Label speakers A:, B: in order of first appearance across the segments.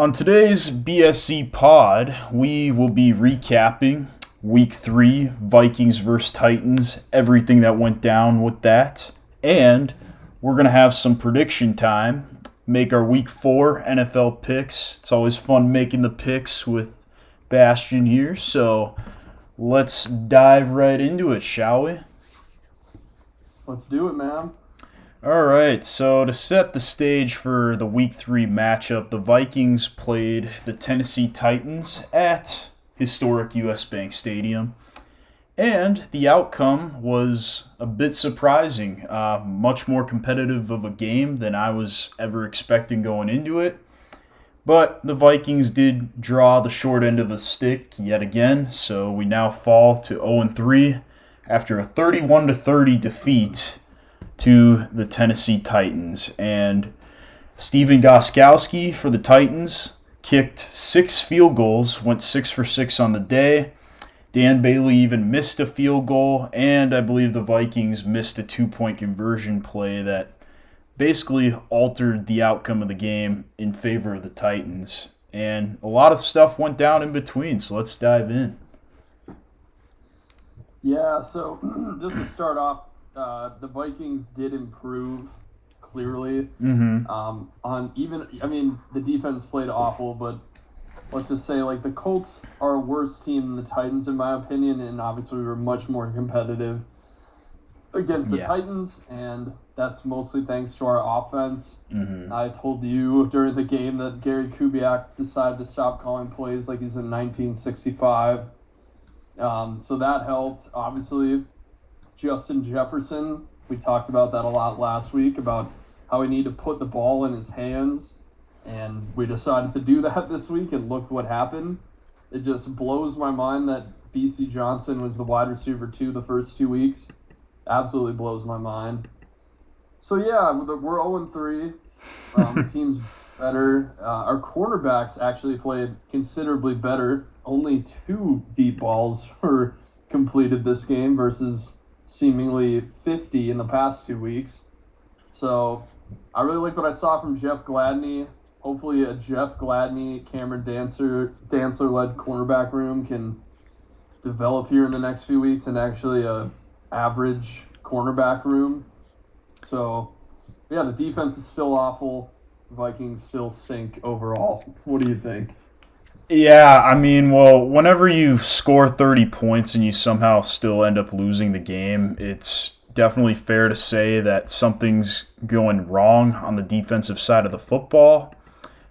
A: On today's BSZ pod, we will be recapping week three Vikings versus Titans, everything that went down with that. And we're going to have some prediction time, make our week four NFL picks. It's always fun making the picks with Bastian here. So let's dive right into it, shall we?
B: Let's do it, man.
A: All right, so to set the stage for the week three matchup, the Vikings played the Tennessee Titans at historic US Bank Stadium. And the outcome was a bit surprising. Uh, much more competitive of a game than I was ever expecting going into it. But the Vikings did draw the short end of the stick yet again, so we now fall to 0 3 after a 31 30 defeat to the Tennessee Titans. And Stephen Gostkowski for the Titans kicked six field goals, went six for six on the day. Dan Bailey even missed a field goal, and I believe the Vikings missed a two point conversion play that basically altered the outcome of the game in favor of the Titans. And a lot of stuff went down in between, so let's dive in.
B: Yeah, so just to start off, uh, the Vikings did improve clearly.
A: Mm-hmm.
B: Um, on even, I mean, the defense played awful, but let's just say like the Colts are a worse team than the Titans in my opinion, and obviously we were much more competitive against the
A: Yeah.
B: Titans, and that's mostly thanks to our offense.
A: Mm-hmm.
B: I told you during the game that Gary Kubiak decided to stop calling plays like he's in 1965. Um, so that helped. Obviously, Justin Jefferson, we talked about that a lot last week about how we need to put the ball in his hands. And we decided to do that this week, and look what happened. It just blows my mind that Bisi Johnson was the wide receiver two the first two weeks. Absolutely blows my mind. So yeah, we're we're 0 3. Um, team's better. Uh, our cornerbacks actually played considerably better. Only two deep balls were completed this game versus seemingly 50 in the past two weeks. So I really like what I saw from Jeff Gladney. Hopefully, a Jeff Gladney, Cameron Dantzler, Dantzler led cornerback room can develop here in the next few weeks and actually a average cornerback room. So, yeah, the defense is still awful. Vikings still sink overall. What do you think?
A: Yeah, I mean, well, whenever you score 30 points and you somehow still end up losing the game, it's definitely fair to say that something's going wrong on the defensive side of the football.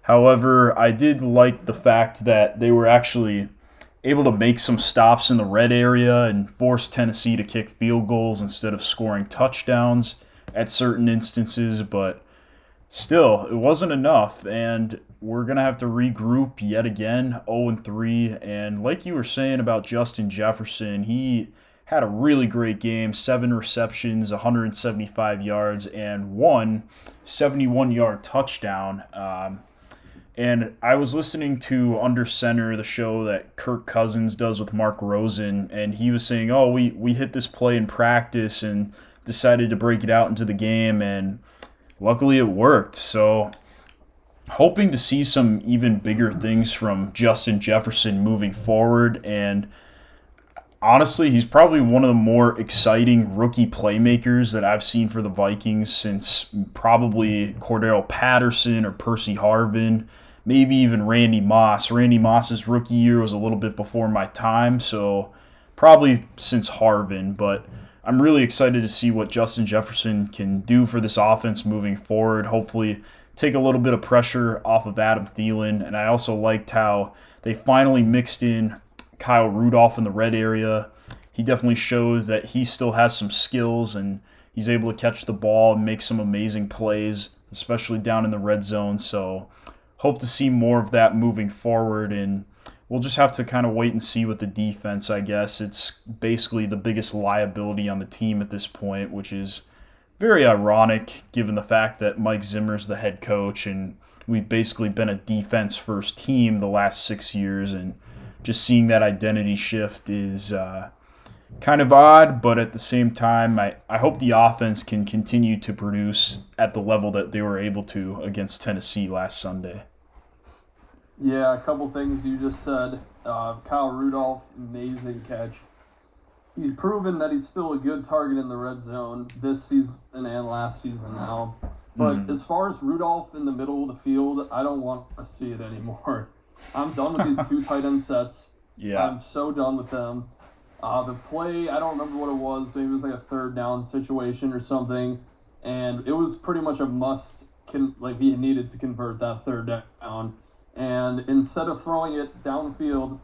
A: However, I did like the fact that they were actually able to make some stops in the red area and force Tennessee to kick field goals instead of scoring touchdowns at certain instances, but still, it wasn't enough, and we're gonna have to regroup yet again, 0 and 3. And like you were saying about Justin Jefferson, he had a really great game, seven receptions, 175 yards, and one 71 yard touchdown. Um, and I was listening to Under Center, the show that Kirk Cousins does with Mark Rosen, and he was saying, "Oh, we we hit this play in practice and decided to break it out into the game, and luckily it worked." So, hoping to see some even bigger things from Justin Jefferson moving forward, and honestly, he's probably one of the more exciting rookie playmakers that I've seen for the Vikings since probably Cordarrelle Patterson or Percy Harvin, maybe even Randy Moss. Randy Moss's rookie year was a little bit before my time, so probably since Harvin, but I'm really excited to see what Justin Jefferson can do for this offense moving forward. Hopefully, take a little bit of pressure off of Adam Thielen, and I also liked how they finally mixed in Kyle Rudolph in the red area. He definitely showed that he still has some skills and he's able to catch the ball and make some amazing plays, especially down in the red zone. So, hope to see more of that moving forward. And we'll just have to kind of wait and see with the defense, I guess. It's basically the biggest liability on the team at this point, which is very ironic given the fact that Mike Zimmer's the head coach and we've basically been a defense first team the last six years. And just seeing that identity shift is uh, kind of odd, but at the same time, I, I hope the offense can continue to produce at the level that they were able to against Tennessee last Sunday.
B: Yeah, a couple things you just said. Uh, Kyle Rudolph, amazing catch. He's proven that he's still a good target in the red zone this season and last season now. But
A: Mhm.
B: as far as Rudolph in the middle of the field, I don't want to see it anymore. I'm done with these two tight end sets.
A: Yeah.
B: I'm so done with them. Uh, the play, I don't remember what it was. Maybe it was like a third down situation or something, and it was pretty much a must. Con- like he needed to convert that third down, and instead of throwing it downfield,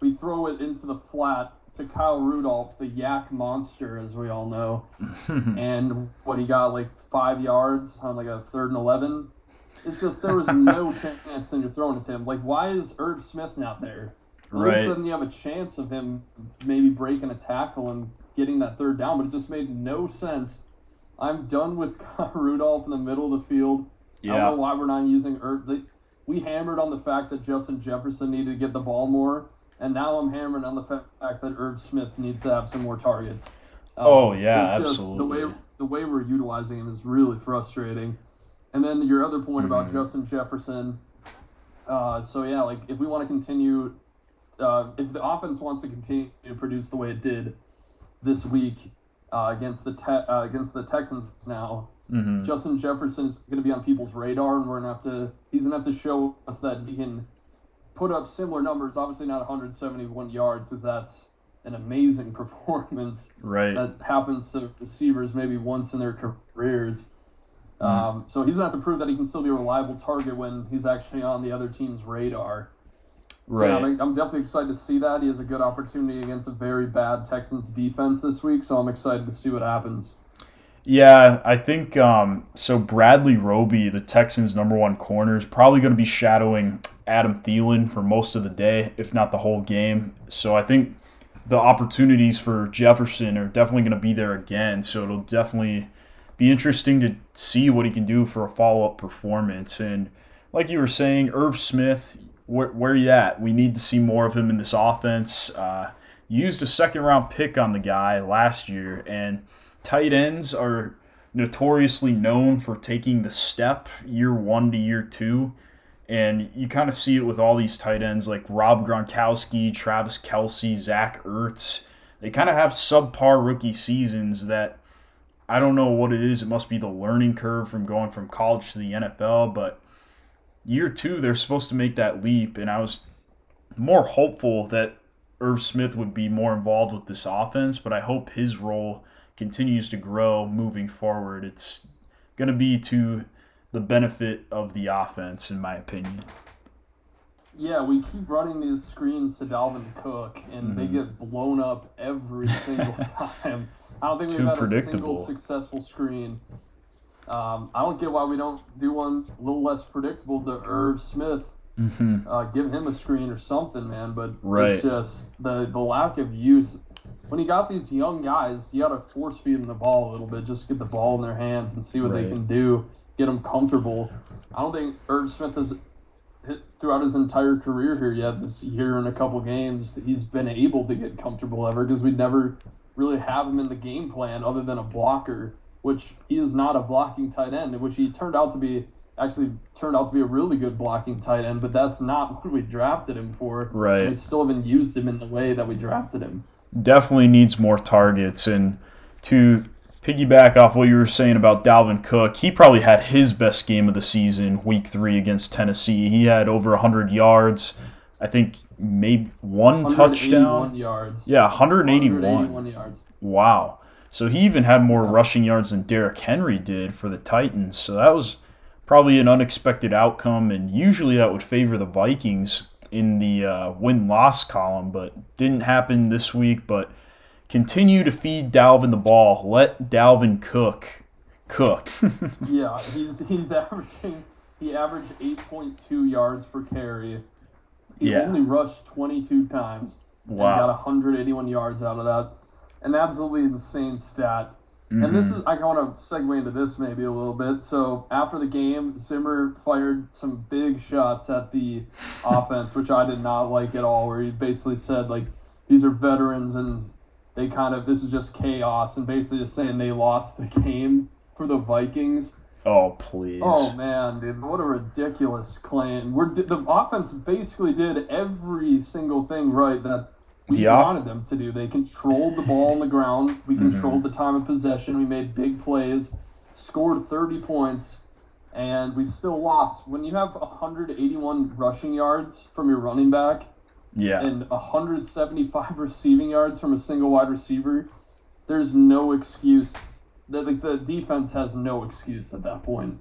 B: we throw it into the flat to Kyle Rudolph, the YAC monster, as we all know. and what he got like five yards on like a third and eleven. It's just there was no chance in you're throwing it to him. Like, why is Irv Smith not there? All of a
A: Right.
B: sudden, you have a chance of him maybe breaking a tackle and getting that third down, but it just made no sense. I'm done with Kyle Rudolph in the middle of the field. I don't know why we're not using Herb. We hammered on the fact that Justin Jefferson needed to get the ball more, and now I'm hammering on the fact that Irv Smith needs to have some more targets. Um,
A: Oh, yeah,
B: just The way the way we're utilizing him is really frustrating. And then your other point about
A: Mhm.
B: Justin Jefferson. Uh, so yeah, like if we want to continue, uh, if the offense wants to continue to produce the way it did this week uh, against the te- uh, against the Texans now,
A: hmm
B: Justin Jefferson is going to be on people's radar, and we're gonna have to. He's gonna have to show us that he can put up similar numbers. Obviously, not 171 yards, because that's an amazing performance
A: Right.
B: that happens to receivers maybe once in their careers.
A: Mm.
B: Um, so he's gonna have to prove that he can still be a reliable target when he's actually on the other team's radar. So
A: Right.
B: I'm, I'm definitely excited to see that. He has a good opportunity against a very bad Texans defense this week, so I'm excited to see what happens.
A: Yeah, I think um, so. Bradley Roby, the Texans' number one corner, is probably going to be shadowing Adam Thielen for most of the day, if not the whole game. So I think the opportunities for Jefferson are definitely going to be there again. So it'll definitely be interesting to see what he can do for a follow up performance. And like you were saying, Irv Smith, where, where you at? We need to see more of him in this offense. Uh, used a second round pick on the guy last year, and tight ends are notoriously known for taking the step year one to year two. And you kind of see it with all these tight ends like Rob Gronkowski, Travis Kelce, Zach Ertz. They kind of have subpar rookie seasons that I don't know what it is. It must be the learning curve from going from college to the NFL. But year two, they're supposed to make that leap. And I was more hopeful that Irv Smith would be more involved with this offense, but I hope his role continues to grow moving forward. It's going to be to the benefit of the offense, in my opinion.
B: Yeah, we keep running these screens to Dalvin Cook, and they
A: Mhm.
B: get blown up every single time. I don't think
A: Too
B: we've had a single successful screen. Um, I don't get why we don't do one a little less predictable to Irv Smith.
A: Mm-hmm.
B: Uh, give him a screen or something, man. But
A: Right.
B: it's just the the lack of use. When you got these young guys, you got to force feed them the ball a little bit, just get the ball in their hands and see what they can do, get them comfortable. I don't think Irv Smith has hit throughout his entire career here yet. This year and a couple games, he's been able to get comfortable ever because we never really have him in the game plan other than a blocker, which he is not a blocking tight end, which he turned out to be. Actually, turned out to be a really good blocking tight end, but that's not what we drafted him for.
A: Right.
B: We still haven't used him in the way that we drafted him.
A: Definitely needs more targets. And to piggyback off what you were saying about Dalvin Cook, he probably had his best game of the season, week three against Tennessee. He had over 100 yards. I think maybe one touchdown.
B: yards.
A: Yeah, 181.
B: 181 yards.
A: Wow. So he even had more
B: Yeah.
A: rushing yards than Derrick Henry did for the Titans. So that was probably an unexpected outcome, and usually that would favor the Vikings in the uh, win loss column, but didn't happen this week. But continue to feed Dalvin the ball. Let Dalvin cook. Cook.
B: Yeah, he's he's averaging he averaged 8.2 yards per carry. He
A: Yeah.
B: only rushed 22 times and got
A: wow.
B: 181 yards out of that. An absolutely insane stat. And this
A: Mhm.
B: is I want to segue into this maybe a little bit. So after the game, Zimmer fired some big shots at the offense, which I did not like at all. Where he basically said like these are veterans and they kind of this is just chaos, and basically just saying they lost the game for the Vikings.
A: Oh please.
B: Oh man, dude, what a ridiculous claim. We're the offense basically did every single thing right that we
A: The off-
B: wanted them to do. They controlled the ball on the ground. We
A: Mm-hmm.
B: controlled the time of possession. We made big plays, scored 30 points, and we still lost. When you have 181 rushing yards from your running back
A: yeah.
B: and 175 receiving yards from a single wide receiver, there's no excuse. The, the, the defense has no excuse at that point.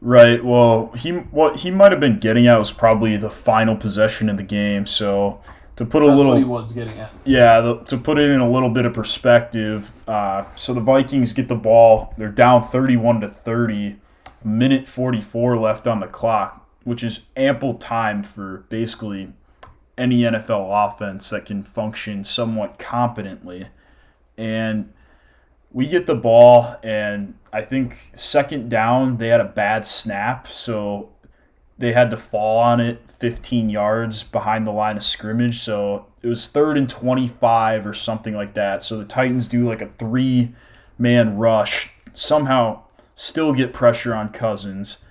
A: Right. Well, he what he might have been getting at was probably the final possession of the game. So to put a
B: That's
A: little
B: what he was getting at.
A: Yeah, the, to put it in a little bit of perspective, uh, so the Vikings get the ball. They're down 31 to 30, minute 44 left on the clock, which is ample time for basically any NFL offense that can function somewhat competently. And we get the ball, and I think second down, they had a bad snap, so they had to fall on it 15 yards behind the line of scrimmage. So it was third and 25 or something like that. So the Titans do like a three man rush, somehow still get pressure on Cousins,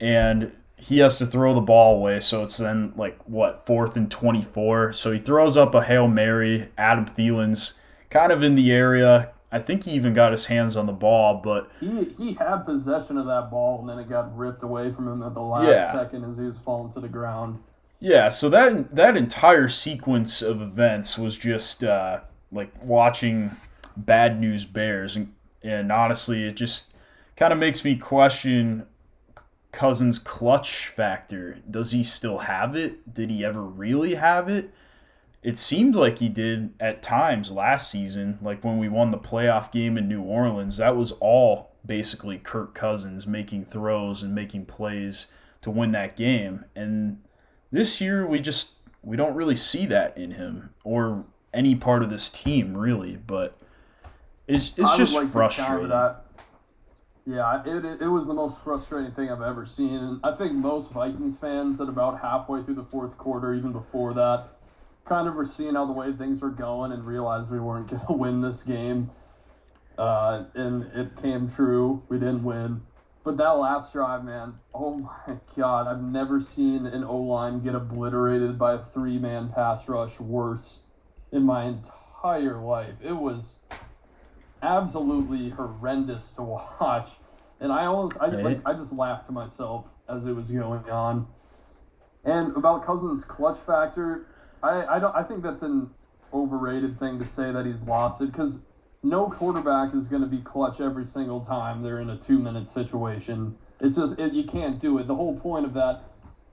A: and he has to throw the ball away. So it's then like what, fourth and 24. So he throws up a Hail Mary. Adam Thielen's kind of in the area. I think he even got his hands on the ball, but
B: He he had possession of that ball and then it got ripped away from him at the last
A: Yeah.
B: second as he was falling to the ground.
A: Yeah, so that that entire sequence of events was just uh, like watching Bad News Bears, and, and honestly, it just kind of makes me question Cousins' clutch factor. Does he still have it? Did he ever really have it? It seemed like he did at times last season, like when we won the playoff game in New Orleans. That was all basically Kirk Cousins making throws and making plays to win that game, and this year we just we don't really see that in him or any part of this team really but it's, it's just
B: like
A: frustrating.
B: Yeah, it, it, was the most frustrating thing I've ever seen. And I think most Vikings fans at about halfway through the fourth quarter, even before that, kind of were seeing how the way things were going and realized we weren't going to win this game. Uh, and it came true. We didn't win. But that last drive, man, oh my God, I've never seen an O line get obliterated by a three man pass rush worse in my entire life. It was absolutely horrendous to watch. And I almost, I,
A: Right.
B: like, I just laughed to myself as it was going on. And about Cousins' clutch factor, I, I don't, I think that's an overrated thing to say that he's lost it because no quarterback is going to be clutch every single time they're in a two minute situation. It's just it, you can't do it. The whole point of that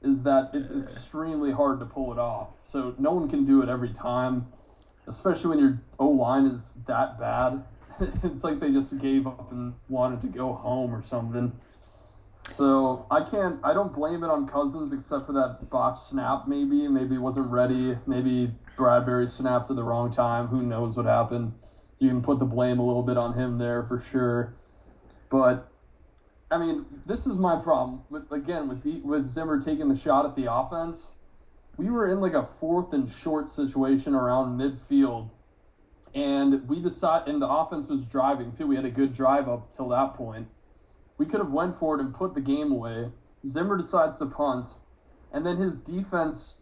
B: is that it's extremely hard to pull it off. So no one can do it every time, especially when your O line is that bad. it's like they just gave up and wanted to go home or something. So I can't. I don't blame it on Cousins except for that box snap. Maybe maybe wasn't ready. Maybe Bradbury snapped at the wrong time. Who knows what happened? You can put the blame a little bit on him there for sure. But I mean, this is my problem with again with the, with Zimmer taking the shot at the offense. We were in like a fourth and short situation around midfield, and we decide and the offense was driving too. We had a good drive up till that point. We could have went for it and put the game away. Zimmer decides to punt, and then his defense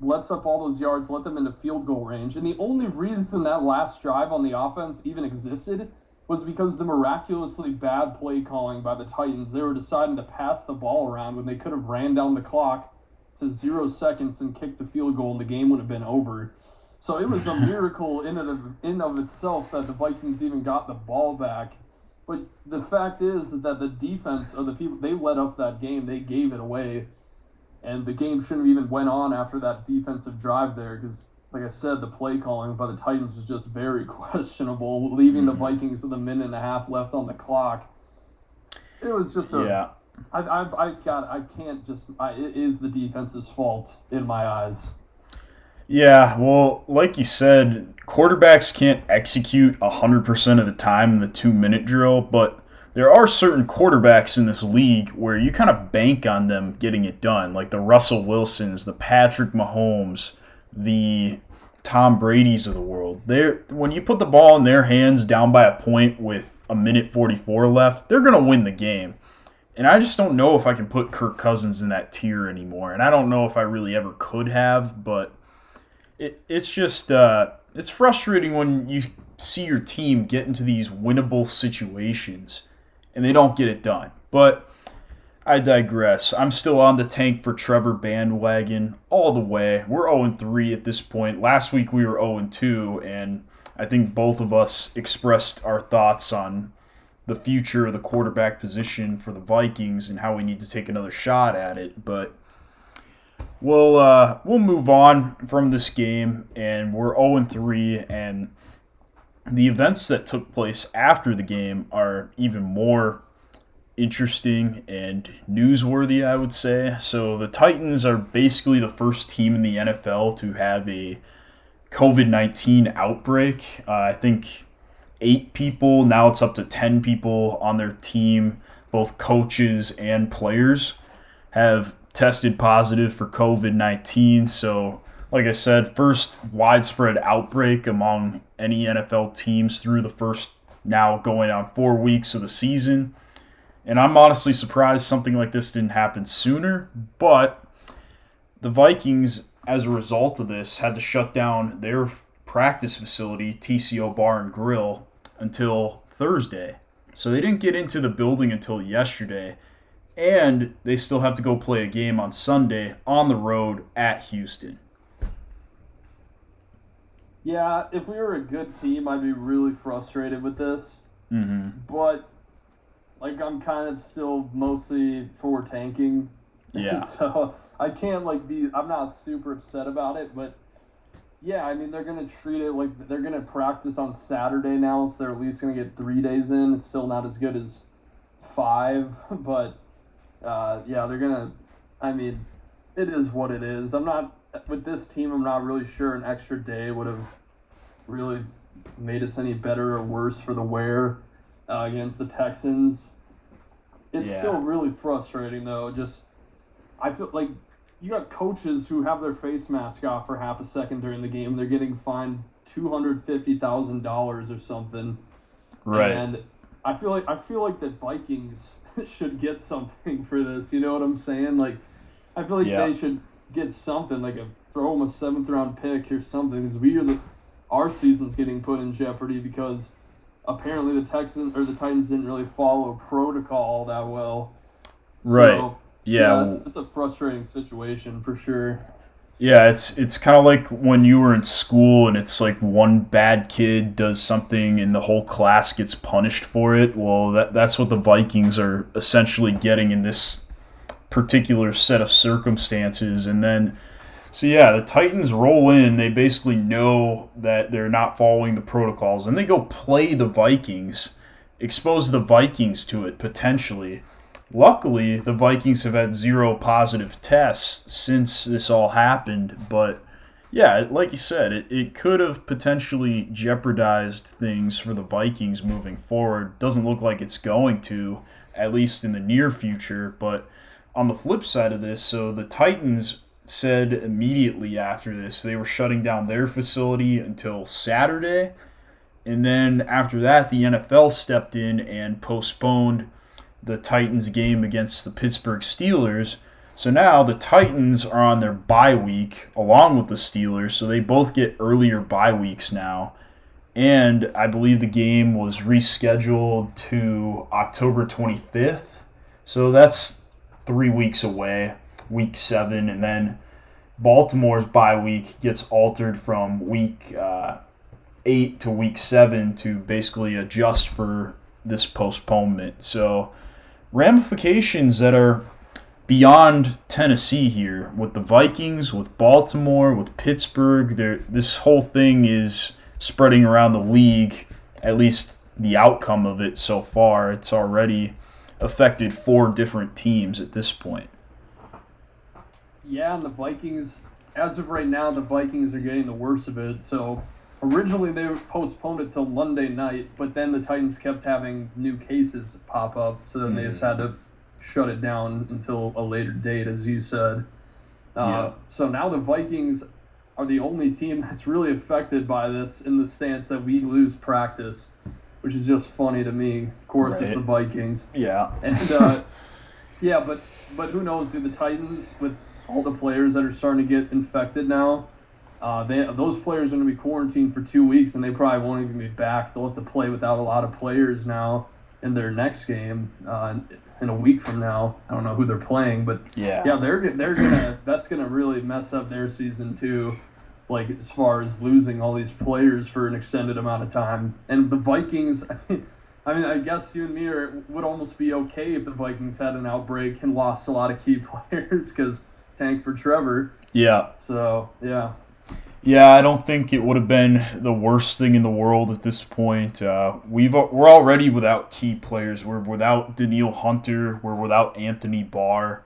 B: lets up all those yards, let them into field goal range. And the only reason that last drive on the offense even existed was because of the miraculously bad play calling by the Titans. They were deciding to pass the ball around when they could have ran down the clock to zero seconds and kicked the field goal, and the game would have been over. So it was a miracle in and of, in of itself that the Vikings even got the ball back. But the fact is that the defense or the people they let up that game, they gave it away, and the game shouldn't have even went on after that defensive drive there because, like I said, the play calling by the Titans was just very questionable, leaving the mm-hmm. Vikings with a minute and a half left on the clock. It was just a
A: yeah
B: I, I, I got I can't just I, it is the defense's fault in my eyes.
A: Yeah well like you said quarterbacks can't execute 100% of the time in the two minute drill but there are certain quarterbacks in this league where you kind of bank on them getting it done like the russell wilsons the patrick mahomes the tom brady's of the world they're when you put the ball in their hands down by a point with a minute 44 left they're going to win the game And I just don't know if I can put Kirk Cousins in that tier anymore. And I don't know if I really ever could have, but it, it's just uh, it's frustrating when you see your team get into these winnable situations and they don't get it done. But I digress. I'm still on the tank for Trevor bandwagon all the way. We're 0 3 at this point. Last week we were 0 2, and I think both of us expressed our thoughts on the future of the quarterback position for the Vikings and how we need to take another shot at it. But we'll uh, we'll move on from this game, and we're 0 and 3, and the events that took place after the game are even more interesting and newsworthy, I would say. So the Titans are basically the first team in the NFL to have a COVID 19 outbreak. Uh, I think eight people, now it's up to 10 people on their team, both coaches and players, have tested positive for COVID 19. So, like I said, first widespread outbreak among any NFL teams through the first now going on four weeks of the season. And I'm honestly surprised something like this didn't happen sooner. But the Vikings, as a result of this, had to shut down their practice facility, TCO Bar and Grill, until Thursday. So they didn't get into the building until yesterday. And they still have to go play a game on Sunday on the road at Houston.
B: Yeah, if we were a good team, I'd be really frustrated with this.
A: Mm-hmm.
B: But like I'm kind of still mostly for tanking.
A: Yeah.
B: so I can't like be. I'm not super upset about it, but yeah, I mean they're gonna treat it like they're gonna practice on Saturday now, so they're at least gonna get three days in. It's still not as good as five, but uh, yeah, they're gonna. I mean, it is what it is. I'm not with this team. I'm not really sure an extra day would have really made us any better or worse for the wear uh, against the Texans. It's
A: Yeah.
B: still really frustrating though. Just I feel like you got coaches who have their face mask off for half a second during the game. They're getting fined two hundred fifty thousand dollars or something.
A: Right.
B: And I feel like I feel like the Vikings should get something for this. You know what I'm saying? Like I feel like
A: Yeah.
B: they should get something like a throw them a seventh round pick or something because we are the our season's getting put in jeopardy because apparently the Texans or the Titans didn't really follow protocol that well.
A: Right.
B: So,
A: yeah.
B: it's, it's a frustrating situation for sure.
A: Yeah, it's it's kind of like when you were in school and it's like one bad kid does something and the whole class gets punished for it. Well, that that's what the Vikings are essentially getting in this particular set of circumstances. And then, so yeah, the Titans roll in. They basically know that they're not following the protocols, and they go play the Vikings, expose the Vikings to it potentially. Luckily, the Vikings have had zero positive tests since this all happened, but yeah, like you said, it, it could have potentially jeopardized things for the Vikings moving forward. Doesn't look like it's going to, at least in the near future. But on the flip side of this, so the Titans said immediately after this they were shutting down their facility until Saturday. And then after that, the NFL stepped in and postponed the Titans game against the Pittsburgh Steelers. So now the Titans are on their bye week along with the Steelers, so they both get earlier bye weeks now. And I believe the game was rescheduled to October 25th. So that's three weeks away, week seven. And then Baltimore's bye week gets altered from week uh, eight to week seven to basically adjust for this postponement. So ramifications that are beyond Tennessee here with the Vikings, with Baltimore, with Pittsburgh. This whole thing is spreading around the league. At least the outcome of it so far, it's already affected four different teams at this point.
B: Yeah, and the Vikings, as of right now, the Vikings are getting the worst of it. So originally they postponed it till Monday night, but then the Titans kept having new cases pop up, so then they just had to shut it down until a later date, as you said. Uh,
A: Yeah.
B: So now the Vikings are the only team that's really affected by this in the stance that we lose practice, which is just funny to me. Of course, it's the Vikings.
A: Yeah.
B: And uh, Yeah, but but who knows? Do the Titans with all the players that are starting to get infected now? Uh, they those players are going to be quarantined for two weeks, and they probably won't even be back. They'll have to play without a lot of players now in their next game uh, in a week from now. I don't know who they're playing, but
A: Yeah.
B: yeah, they're they're gonna that's gonna really mess up their season too. Like as far as losing all these players for an extended amount of time, and the Vikings. I mean, I mean, I guess you and me are, would almost be okay if the Vikings had an outbreak and lost a lot of key players because tank for Trevor.
A: Yeah.
B: So yeah,
A: Yeah, I don't think it would have been the worst thing in the world at this point. Uh, we've we're already without key players. We're without Danielle Hunter. We're without Anthony Barr.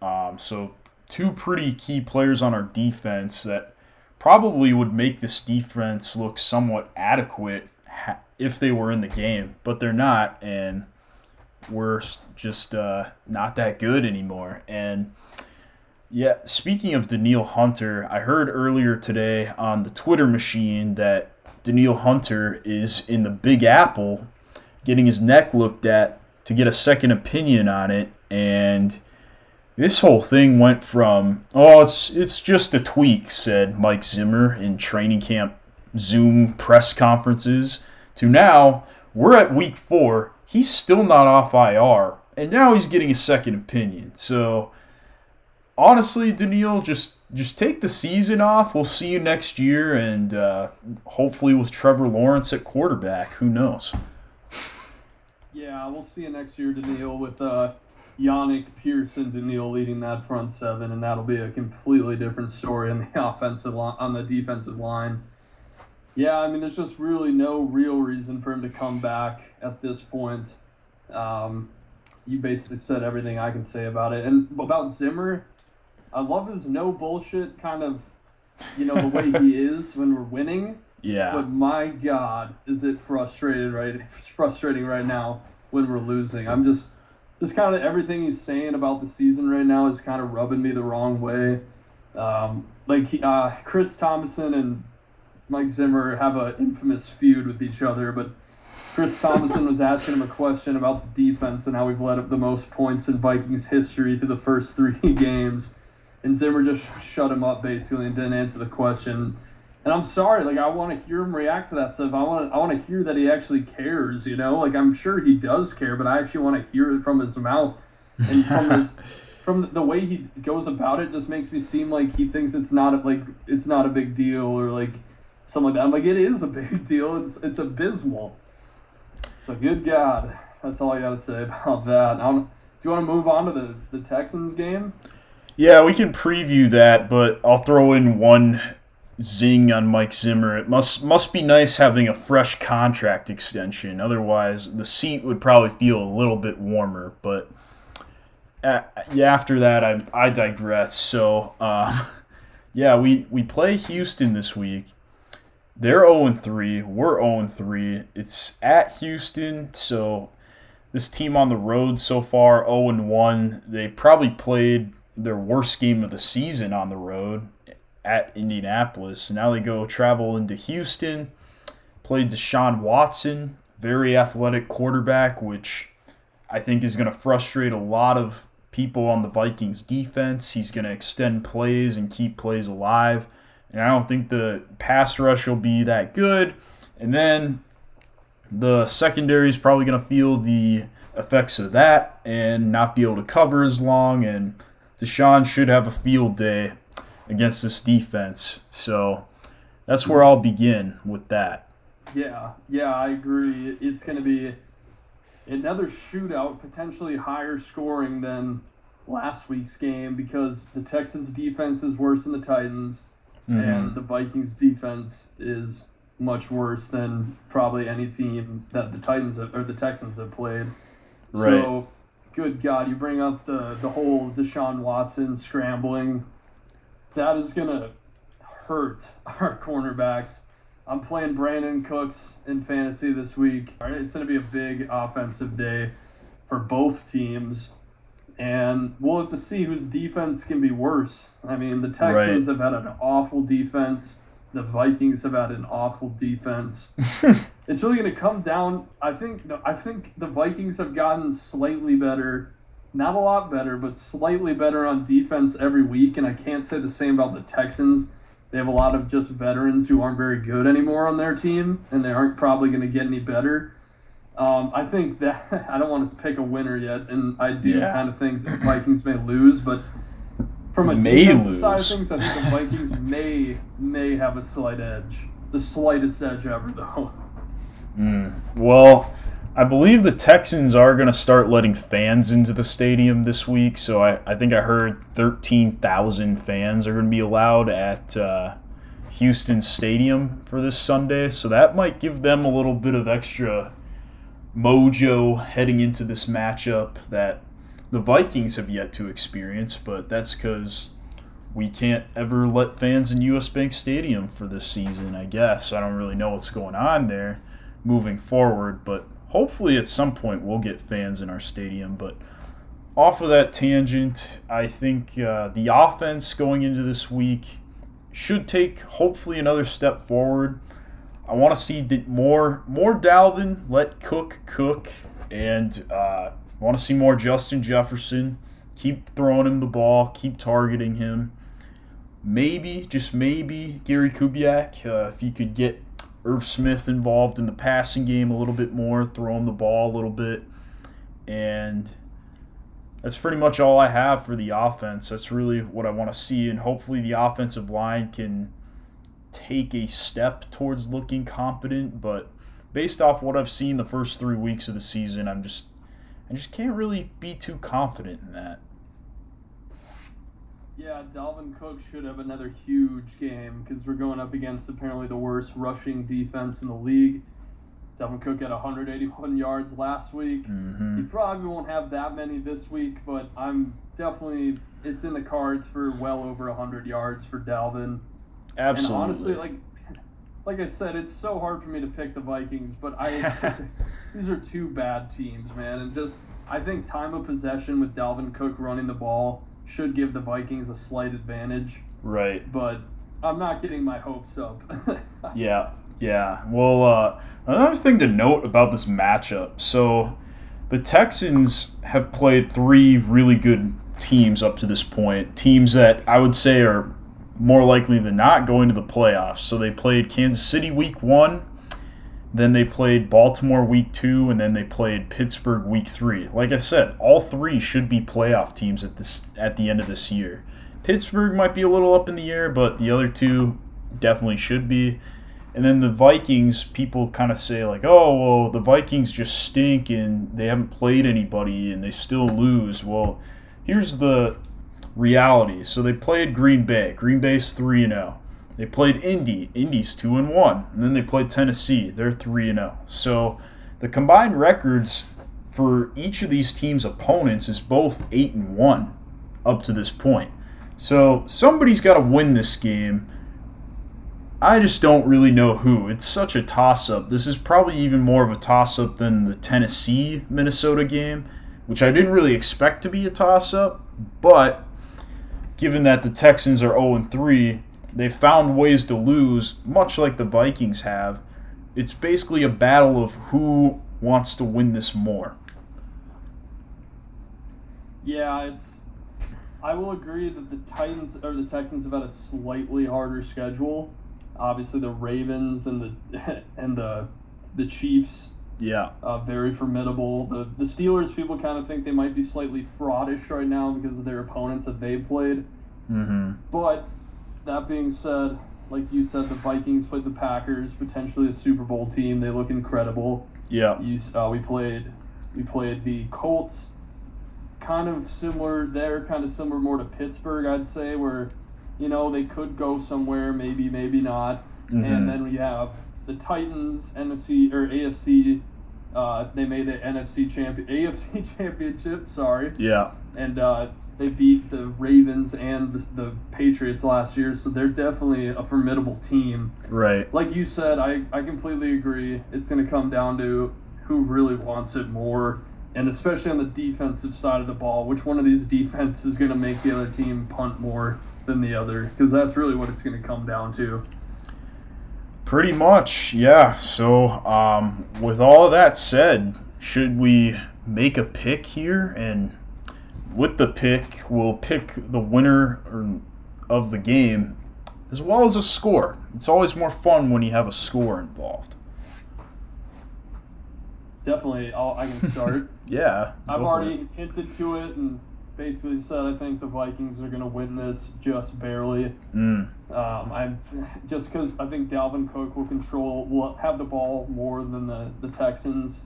A: Um, so two pretty key players on our defense that probably would make this defense look somewhat adequate if they were in the game, but they're not, and we're just uh, not that good anymore. And yeah, speaking of Danielle Hunter, I heard earlier today on the Twitter machine that Danielle Hunter is in the Big Apple getting his neck looked at to get a second opinion on it and this whole thing went from oh it's it's just a tweak said Mike Zimmer in training camp Zoom press conferences to now we're at week 4 he's still not off IR and now he's getting a second opinion. So honestly, Danielle, just just take the season off. We'll see you next year, and uh, hopefully with Trevor Lawrence at quarterback. Who knows?
B: yeah, we'll see you next year, Danielle, with uh, Yannick Pearson, Danielle leading that front seven, and that'll be a completely different story on the offensive line, on the defensive line. Yeah, I mean, there's just really no real reason for him to come back at this point. Um, you basically said everything I can say about it. And about Zimmer, I love his no bullshit kind of, you know, the way he is when we're winning.
A: Yeah,
B: But my God, is it frustrated right? It's frustrating right now when we're losing. I'm just, just kind of everything he's saying about the season right now is kind of rubbing me the wrong way. Um, like he, uh, Chris Tomasson and Mike Zimmer have an infamous feud with each other, but Chris Tomasson was asking him a question about the defense and how we've let up the most points in Vikings history through the first three games, and Zimmer just shut him up basically and didn't answer the question. And I'm sorry, like I want to hear him react to that stuff. I want to, I want to hear that he actually cares. You know, like I'm sure he does care, but I actually want to hear it from his mouth and from his, from the way he goes about it. Just makes me seem like he thinks it's not a, like it's not a big deal or like something like that. I'm like it is a big deal. It's it's abysmal. So good God, that's all I got to say about that. Do you want to move on to the the Texans game?
A: Yeah, we can preview that, but I'll throw in one zing on Mike Zimmer. It must must be nice having a fresh contract extension. Otherwise, the seat would probably feel a little bit warmer. But uh, after that, I I digress. So um, yeah, we we play Houston this week. They're 0 3. We're 0 3. It's at Houston, so this team on the road so far 0 1. They probably played their worst game of the season on the road at Indianapolis. Now they go travel into Houston, play Deshaun Watson, very athletic quarterback, which I think is going to frustrate a lot of people on the Vikings defense. He's going to extend plays and keep plays alive. And I don't think the pass rush will be that good. And then the secondary is probably going to feel the effects of that and not be able to cover as long. And Deshaun should have a field day against this defense. So that's where I'll begin with that.
B: Yeah, yeah, I agree. It's going to be another shootout, potentially higher scoring than last week's game because the Texans' defense is worse than the Titans,
A: Mm-hmm.
B: and the Vikings' defense is much worse than probably any team that the Titans have, or the Texans have played.
A: Right.
B: So, good God, you bring up the the whole Deshaun Watson scrambling. That is gonna hurt our cornerbacks. I'm playing Brandin Cooks in fantasy this week. Right, It's going to be a big offensive day for both teams. And we'll have to see whose defense can be worse. I mean, the Texans have had an awful defense. The Vikings have had an awful defense. it's really going to come down. I think. I think the Vikings have gotten slightly better not a lot better, but slightly better on defense every week. And I can't say the same about the Texans. They have a lot of just veterans who aren't very good anymore on their team, and they aren't probably going to get any better. Um, I think that I don't want to pick a winner yet, and I do
A: Yeah.
B: kind of think the Vikings may lose, but from a
A: May
B: defensive side of things, I think the Vikings may may have a slight edge, the slightest edge ever, though.
A: Mm. Well, I believe the Texans are going to start letting fans into the stadium this week. So I, I think I heard 13,000 fans are going to be allowed at uh, Houston Stadium for this Sunday. So that might give them a little bit of extra mojo heading into this matchup that the Vikings have yet to experience. But that's because we can't ever let fans in US Bank Stadium for this season, I guess. I don't really know what's going on there moving forward, but hopefully at some point we'll get fans in our stadium. But off of that tangent, I think uh, the offense going into this week should take hopefully another step forward. I want to see more more Dalvin, let Cook cook, and uh, want to see more Justin Jefferson. Keep throwing him the ball, keep targeting him. Maybe, just maybe, Gary Kubiak, uh, if he could get Irv Smith involved in the passing game a little bit more, throwing the ball a little bit. And that's pretty much all I have for the offense. That's really what I want to see. And hopefully the offensive line can take a step towards looking competent. But based off what I've seen the first three weeks of the season, I'm just I just can't really be too confident in that.
B: Yeah, Dalvin Cook should have another huge game because we're going up against apparently the worst rushing defense in the league. Dalvin Cook had 181 yards last week.
A: hmm
B: He probably won't have that many this week, but I'm definitely it's in the cards for well over 100 yards for Dalvin.
A: Absolutely.
B: And honestly, like like I said, it's so hard for me to pick the Vikings, but I these are two bad teams, man, and just I think time of possession with Dalvin Cook running the ball should give the Vikings a slight advantage,
A: right.
B: but I'm not getting my hopes up.
A: Yeah, yeah. Well, uh, another thing to note about this matchup so the Texans have played three really good teams up to this point, teams that I would say are more likely than not going to the playoffs. So they played Kansas City week one, then they played Baltimore week two, and then they played Pittsburgh week three. Like I said, all three should be playoff teams at this at the end of this year. Pittsburgh might be a little up in the air, but the other two definitely should be. And then the Vikings, people kind of say like, "Oh, well, the Vikings just stink and they haven't played anybody and they still lose." Well, here's the reality. So they played Green Bay. Green Bay's 3 and 0. They played Indy. Indy's 2 and 1. And then they played Tennessee. They're 3 and 0. So the combined records for each of these teams' opponents is both 8 and 1 up to this point. So somebody's got to win this game. I just don't really know who. It's such a toss up. This is probably even more of a toss up than the Tennessee Minnesota game, which I didn't really expect to be a toss up. But given that the Texans are 0 3, they found ways to lose, much like the Vikings have. It's basically a battle of who wants to win this more.
B: yeah, it's. I will agree that the Titans or the Texans have had a slightly harder schedule. Obviously, the Ravens and the and the the Chiefs
A: Yeah.
B: uh, very formidable. The the Steelers, people kind of think they might be slightly fraudish right now because of their opponents that they played.
A: Mm-hmm.
B: But that being said, like you said, the Vikings played the Packers, potentially a Super Bowl team. They look incredible.
A: Yeah.
B: You, uh, we played we played the Colts, kind of similar. They're kind of similar more to Pittsburgh, I'd say, where you know they could go somewhere, maybe, maybe not.
A: Mhm.
B: And then we have the Titans, NFC or AFC. Uh, they made the NFC champion, AFC championship. Sorry,
A: Yeah.
B: and uh, they beat the Ravens and the, the Patriots last year, so they're definitely a formidable team.
A: Right.
B: Like you said, I, I completely agree. It's going to come down to who really wants it more, and especially on the defensive side of the ball, which one of these defenses is going to make the other team punt more than the other, because that's really what it's going to come down to.
A: Pretty much, yeah. So, um, with all of that said, should we make a pick here? And with the pick, we'll pick the winner of the game as well as a score. It's always more fun when you have a score involved.
B: Definitely, I'll, I can start.
A: yeah.
B: I've already hinted to it and basically said I think the Vikings are going to win this just barely.
A: Mm.
B: Um, I'm just because I think Dalvin Cook will control, will have the ball more than the, the Texans,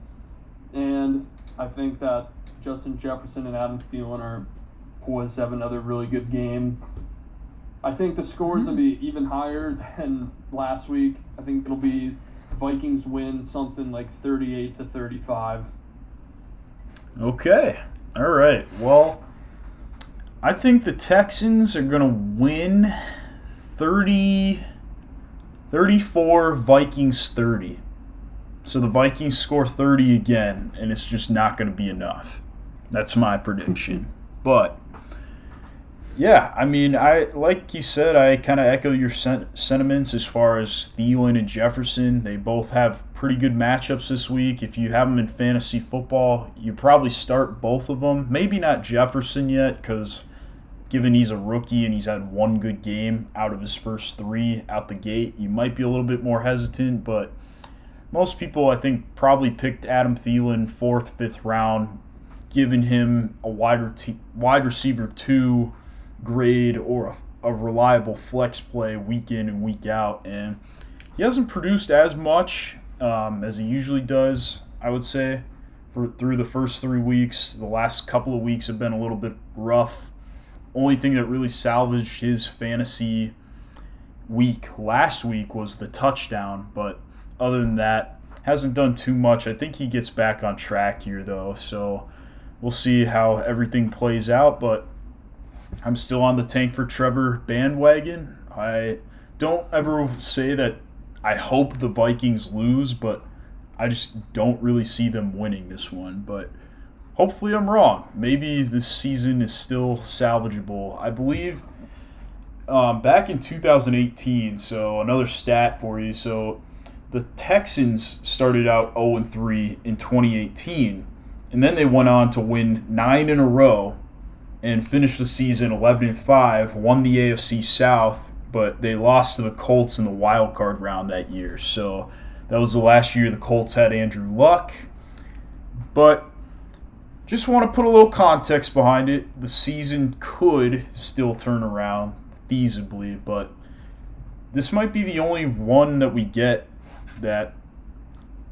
B: and I think that Justin Jefferson and Adam Thielen are poised to have another really good game. I think the score is going to be even higher than last week. I think it'll be Vikings win something like 38 to 35.
A: Okay. All right. Well, I think the Texans are going to win 30 34 Vikings 30. So the Vikings score 30 again and it's just not going to be enough. That's my prediction. But yeah, I mean, I like you said, I kind of echo your sen- sentiments as far as Thielen and Jefferson. They both have pretty good matchups this week. If you have them in fantasy football, you probably start both of them. Maybe not Jefferson yet, because given he's a rookie and he's had one good game out of his first three out the gate, you might be a little bit more hesitant. But most people, I think, probably picked Adam Thielen fourth, fifth round, giving him a wide, re- wide receiver two grade or a, a reliable flex play week in and week out. And he hasn't produced as much um, as he usually does, I would say, for through the first three weeks. The last couple of weeks have been a little bit rough. Only thing that really salvaged his fantasy week last week was the touchdown, but other than that, hasn't done too much. I think he gets back on track here though, so we'll see how everything plays out. But I'm still on the tank for Trevor bandwagon. I don't ever say that I hope the Vikings lose, but I just don't really see them winning this one. But hopefully I'm wrong. Maybe this season is still salvageable. I believe um, back in 2018, so another stat for you. So the Texans started out 0 3 in 2018, and then they went on to win nine in a row and finished the season 11 and 5, won the AFC South, but they lost to the Colts in the wild card round that year. So that was the last year the Colts had Andrew Luck. But just want to put a little context behind it. The season could still turn around feasibly, but this might be the only one that we get that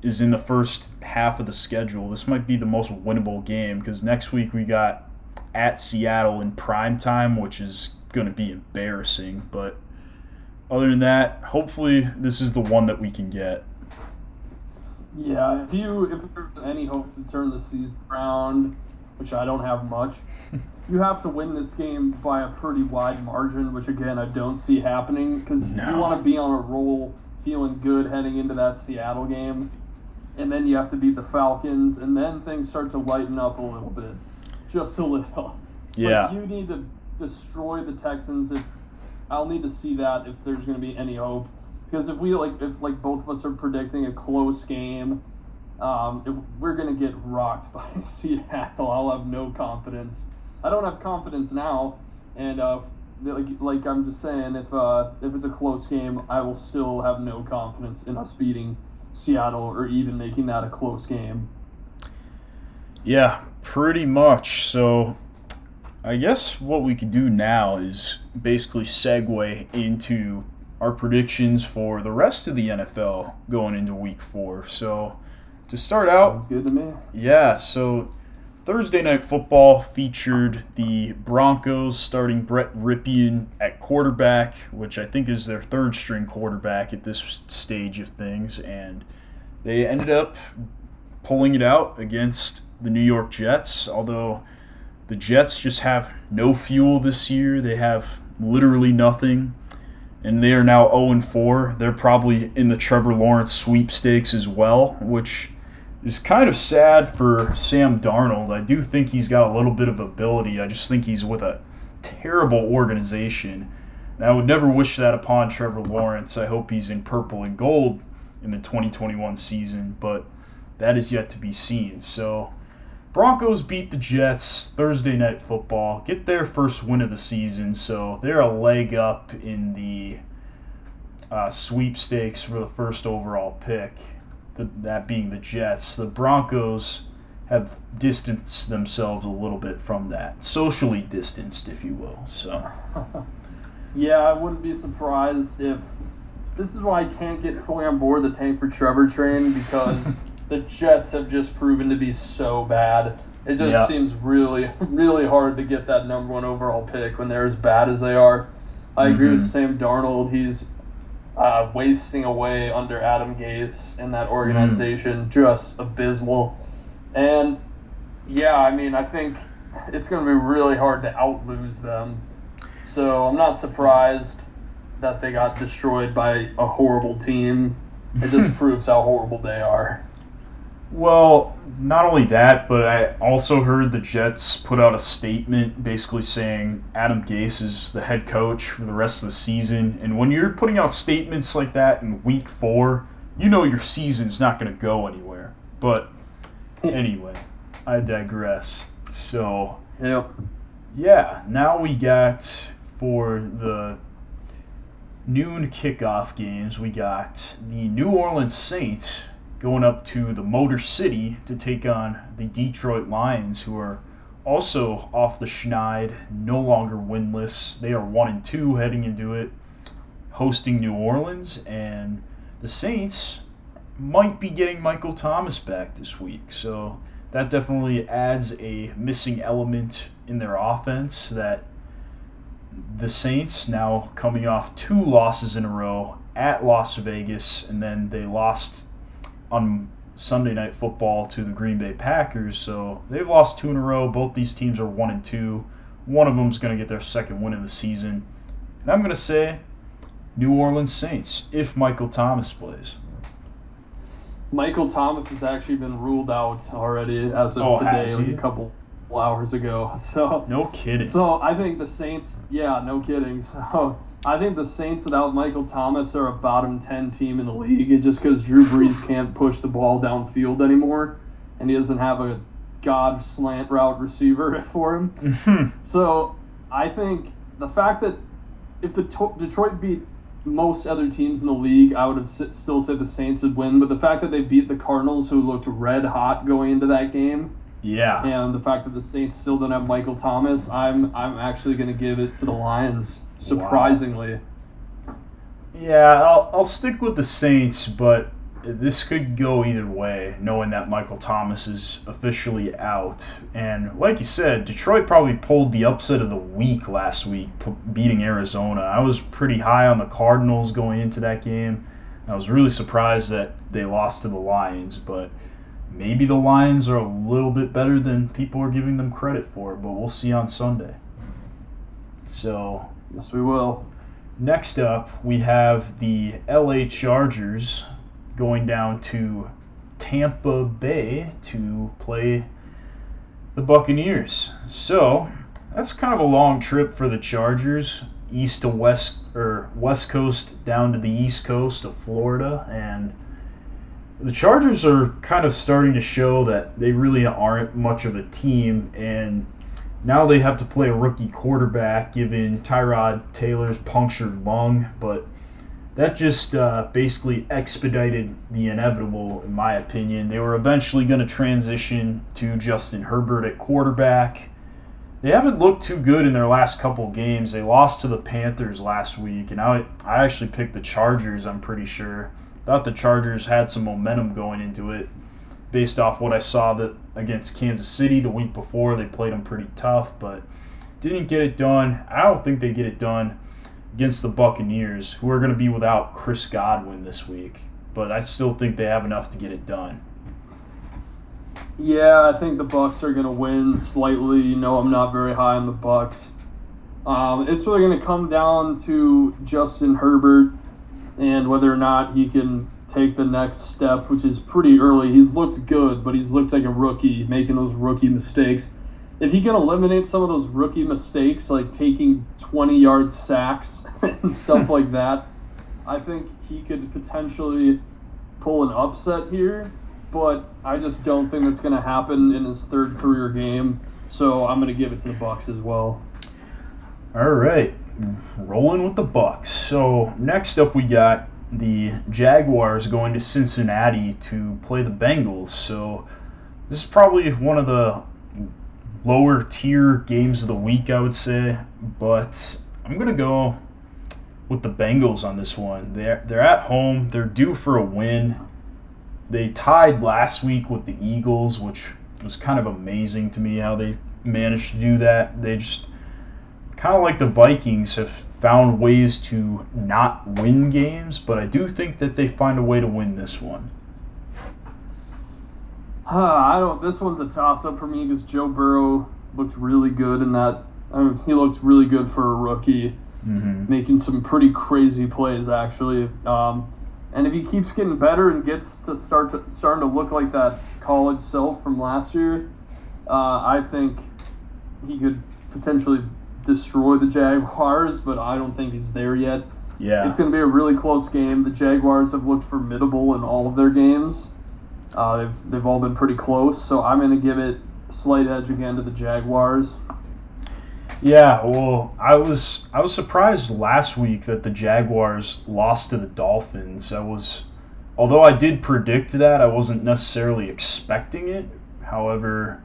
A: is in the first half of the schedule. This might be the most winnable game because next week we got at Seattle in prime time, which is going to be embarrassing. But other than that, hopefully this is the one that we can get.
B: Yeah, if you if there's any hope to turn the season around, which I don't have much, you have to win this game by a pretty wide margin, which again I don't see happening because no. you want to be on a roll, feeling good heading into that Seattle game, and then you have to beat the Falcons, and then things start to lighten up a little bit just a little.
A: Yeah.
B: Like, you need to destroy the Texans. If I'll need to see that if there's going to be any hope, because if we like if like both of us are predicting a close game, um, if we're going to get rocked by Seattle. I'll have no confidence. I don't have confidence now, and uh, like like I'm just saying, if uh, if it's a close game, I will still have no confidence in us beating Seattle or even making that a close game.
A: Yeah, pretty much. So I guess what we could do now is basically segue into our predictions for the rest of the NFL going into week four. So to start out,
B: Sounds good to me.
A: Yeah, so Thursday night football featured the Broncos starting Brett Rypien at quarterback, which I think is their third string quarterback at this stage of things, and they ended up pulling it out against the New York Jets, although the Jets just have no fuel this year. They have literally nothing. And they are now 0 4. They're probably in the Trevor Lawrence sweepstakes as well, which is kind of sad for Sam Darnold. I do think he's got a little bit of ability. I just think he's with a terrible organization. And I would never wish that upon Trevor Lawrence. I hope he's in purple and gold in the 2021 season, but that is yet to be seen. So Broncos beat the Jets Thursday night football, get their first win of the season, so they're a leg up in the uh, sweepstakes for the first overall pick, the, that being the Jets. The Broncos have distanced themselves a little bit from that, socially distanced, if you will. So,
B: yeah, I wouldn't be surprised if this is why I can't get fully on board the tank for Trevor train because the Jets have just proven to be so bad. It just yeah. seems really, really hard to get that number one overall pick when they're as bad as they are. I mm-hmm. agree with mm-hmm. Sam Darnold. He's uh, wasting away under Adam Gase in that organization. Mm. Just abysmal. And yeah, I mean, I think it's going to be really hard to outlose them. So I'm not surprised that they got destroyed by a horrible team. It just proves how horrible they are.
A: Well, not only that, but I also heard the Jets put out a statement basically saying Adam Gase is the head coach for the rest of the season. And when you're putting out statements like that in week four, you know your season's not going to go anywhere. But anyway, I digress. So,
B: yep.
A: yeah, now we got for the noon kickoff games, we got the New Orleans Saints going up to the Motor City to take on the Detroit Lions, who are also off the schneid, no longer winless. They are one and two heading into it, hosting New Orleans, and the Saints might be getting Michael Thomas back this week. So that definitely adds a missing element in their offense that the Saints now coming off two losses in a row at Las Vegas, and then they lost on Sunday Night Football to the Green Bay Packers. So they've lost two in a row. Both these teams are one and two. One of them is going to get their second win of the season. And I'm going to say New Orleans Saints if Michael Thomas plays.
B: Michael Thomas has actually been ruled out already as of oh, today, like a couple hours ago. So
A: no kidding.
B: So I think the Saints, yeah, no kidding. So I think the Saints without Michael Thomas are a bottom 10 team in the league just because Drew Brees can't push the ball downfield anymore and he doesn't have a god slant route receiver for him. Mm-hmm. so I think the fact that if the to- Detroit beat most other teams in the league, I would have s- still said the Saints would win. But the fact that they beat the Cardinals, who looked red hot going into that game,
A: yeah,
B: and the fact that the Saints still don't have Michael Thomas, I'm I'm actually going to give it to the Lions surprisingly.
A: Wow. Yeah, I'll, I'll stick with the Saints, but this could go either way, knowing that Michael Thomas is officially out. And like you said, Detroit probably pulled the upset of the week last week, beating Arizona. I was pretty high on the Cardinals going into that game. I was really surprised that they lost to the Lions, but maybe the Lions are a little bit better than people are giving them credit for, but we'll see on Sunday. So
B: Yes, we will.
A: Next up, we have the LA Chargers going down to Tampa Bay to play the Buccaneers. So, that's kind of a long trip for the Chargers, east to west or west coast down to the east coast of Florida and the Chargers are kind of starting to show that they really aren't much of a team and now they have to play a rookie quarterback given Tyrod Taylor's punctured lung, but that just uh, basically expedited the inevitable, in my opinion. They were eventually going to transition to Justin Herbert at quarterback. They haven't looked too good in their last couple games. They lost to the Panthers last week, and I, I actually picked the Chargers, I'm pretty sure. Thought the Chargers had some momentum going into it based off what I saw that against Kansas City the week before. They played them pretty tough, but didn't get it done. I don't think they get it done against the Buccaneers, who are going to be without Chris Godwin this week. But I still think they have enough to get it done.
B: Yeah, I think the Bucks are going to win slightly. You know, I'm not very high on the Bucks. Um, it's really going to come down to Justin Herbert and whether or not he can take the next step, which is pretty early. He's looked good, but he's looked like a rookie, making those rookie mistakes. If he can eliminate some of those rookie mistakes, like taking 20 yard sacks and stuff like that, I think he could potentially pull an upset here. but I just don't think that's going to happen in his third career game. So I'm going to give it to the Bucks as well.
A: All right, rolling with the Bucks. So next up, we got the Jaguars going to Cincinnati to play the Bengals. So this is probably one of the lower tier games of the week, I would say. But I'm gonna go with the Bengals on this one. They're they're at home. They're due for a win. They tied last week with the Eagles, which was kind of amazing to me how they managed to do that. They just kind of like the Vikings have found ways to not win games, but I do think that they find a way to win this one.
B: Uh, I don't. This one's a toss up for me because Joe Burrow looked really good in that. I mean, he looked really good for a rookie,
A: Mm-hmm.
B: making some pretty crazy plays actually. Um, and if he keeps getting better and gets to start to starting to look like that college self from last year, uh, I think he could potentially destroy the Jaguars. But I don't think he's there yet.
A: Yeah.
B: It's going to be a really close game. The Jaguars have looked formidable in all of their games. Uh, they've, they've all been pretty close, so I'm going to give it slight edge again to the Jaguars.
A: Yeah, well, I was I was surprised last week that the Jaguars lost to the Dolphins. I was although I did predict that, I wasn't necessarily expecting it. However,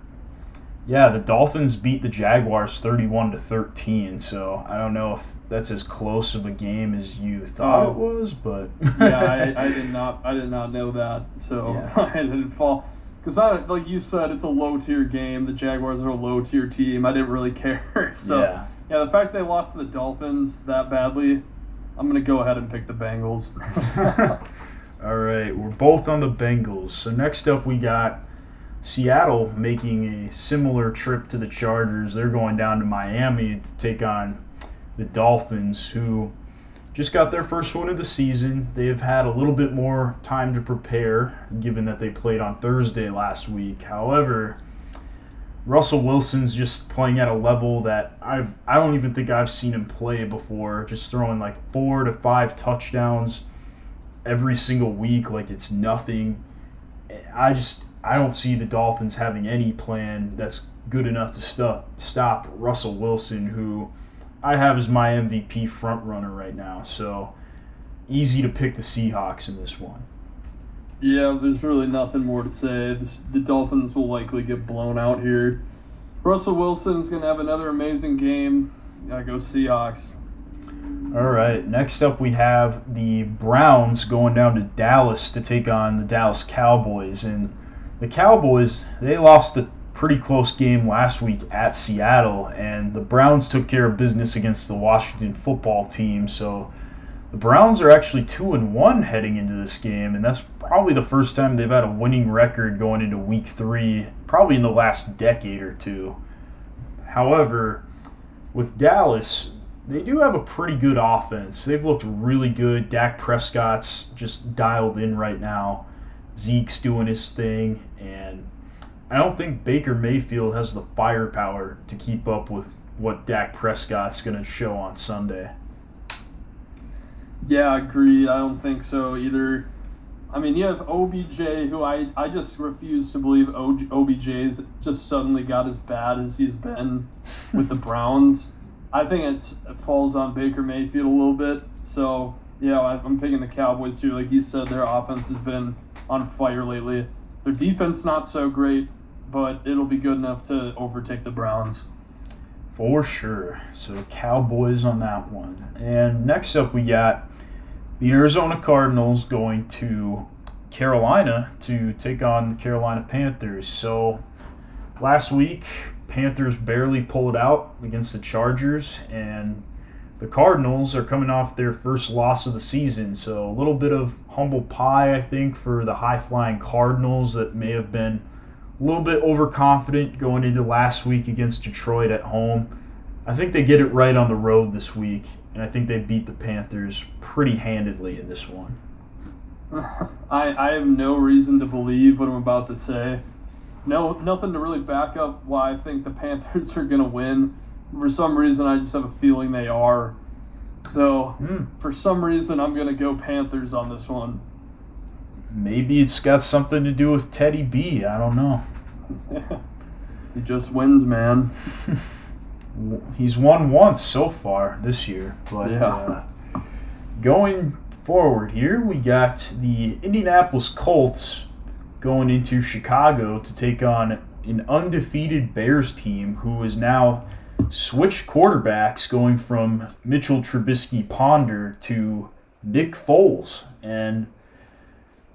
A: yeah, the Dolphins beat the Jaguars 31 to 13, so I don't know if that's as close of a game as you thought
B: Oh.
A: it uh, was, but
B: yeah, I, I did not I did not know that, so
A: Yeah.
B: I didn't fall. Because I like you said, it's a low tier game. The Jaguars are a low tier team. I didn't really care. So
A: yeah.
B: yeah, the fact they lost to the Dolphins that badly, I'm gonna go ahead and pick the Bengals.
A: All right, we're both on the Bengals. So next up, we got Seattle making a similar trip to the Chargers. They're going down to Miami to take on the Dolphins, who just got their first win of the season. They've had a little bit more time to prepare, given that they played on Thursday last week. However, Russell Wilson's just playing at a level that I've I don't even think I've seen him play before. Just throwing like four to five touchdowns every single week like it's nothing. I just I don't see the Dolphins having any plan that's good enough to stop stop Russell Wilson, who I have as my MVP front runner right now. So easy to pick the Seahawks in this one.
B: Yeah, there's really nothing more to say. The, Dolphins will likely get blown out here. Russell Wilson's going to have another amazing game. I go Seahawks.
A: All right. Next up, we have the Browns going down to Dallas to take on the Dallas Cowboys. And the Cowboys, they lost a pretty close game last week at Seattle, and the Browns took care of business against the Washington football team. So the Browns are actually two and one heading into this game, and that's probably the first time they've had a winning record going into Week Three, probably in the last decade or two. However, with Dallas, they do have a pretty good offense. They've looked really good. Dak Prescott's just dialed in right now. Zeke's doing his thing, and I don't think Baker Mayfield has the firepower to keep up with what Dak Prescott's going to show on Sunday.
B: Yeah, agreed. I don't think so either. I mean, you have OBJ, who I, I just refuse to believe OBJ's just suddenly got as bad as he's been with the Browns. I think it's, it falls on Baker Mayfield a little bit. So, yeah, I- I'm picking the Cowboys too. Like you said, their offense has been on fire lately. Their defense not so great, but it'll be good enough to overtake the Browns.
A: For sure. So Cowboys on that one. And next up we got the Arizona Cardinals going to Carolina to take on the Carolina Panthers. So last week Panthers barely pulled out against the Chargers and the Cardinals are coming off their first loss of the season. So a little bit of humble pie I think for the high flying Cardinals that may have been a little bit overconfident going into last week against Detroit at home. I think they get it right on the road this week, and I think they beat the Panthers pretty handedly in this one.
B: I, I have no reason to believe what I'm about to say. No, nothing to really back up why I think the Panthers are going to win. For some reason, I just have a feeling they are. So,
A: Hmm.
B: for some reason, I'm going to go Panthers on this one.
A: maybe it's got something to do with Teddy B. I don't know.
B: he just wins, man.
A: He's won once so far this year, but yeah. uh, going forward here, we got the Indianapolis Colts going into Chicago to take on an undefeated Bears team who is now switched quarterbacks, going from Mitchell Trubisky Ponder to Nick Foles. And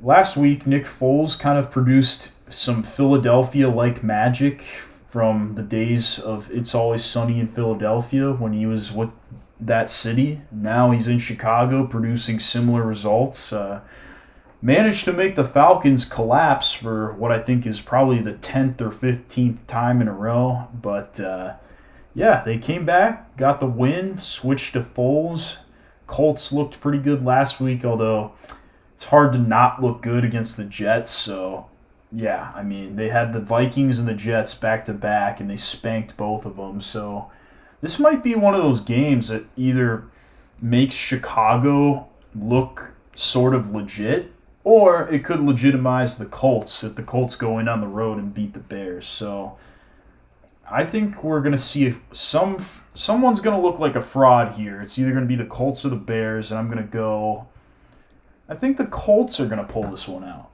A: last week, Nick Foles kind of produced some Philadelphia like magic from the days of It's Always Sunny in Philadelphia when he was with that city. Now he's in Chicago producing similar results. Uh, managed to make the Falcons collapse for what I think is probably the 10th or 15th time in a row. But uh, yeah, they came back, got the win, switched to Foles. Colts looked pretty good last week, although it's hard to not look good against the Jets. So yeah, I mean, they had the Vikings and the Jets back to back, and they spanked both of them. So this might be one of those games that either makes Chicago look sort of legit, or it could legitimize the Colts if the Colts go in on the road and beat the Bears. So I think we're gonna see some someone's gonna look like a fraud here. It's either gonna be the Colts or the Bears, and I'm gonna go. I think the Colts are gonna pull this one out.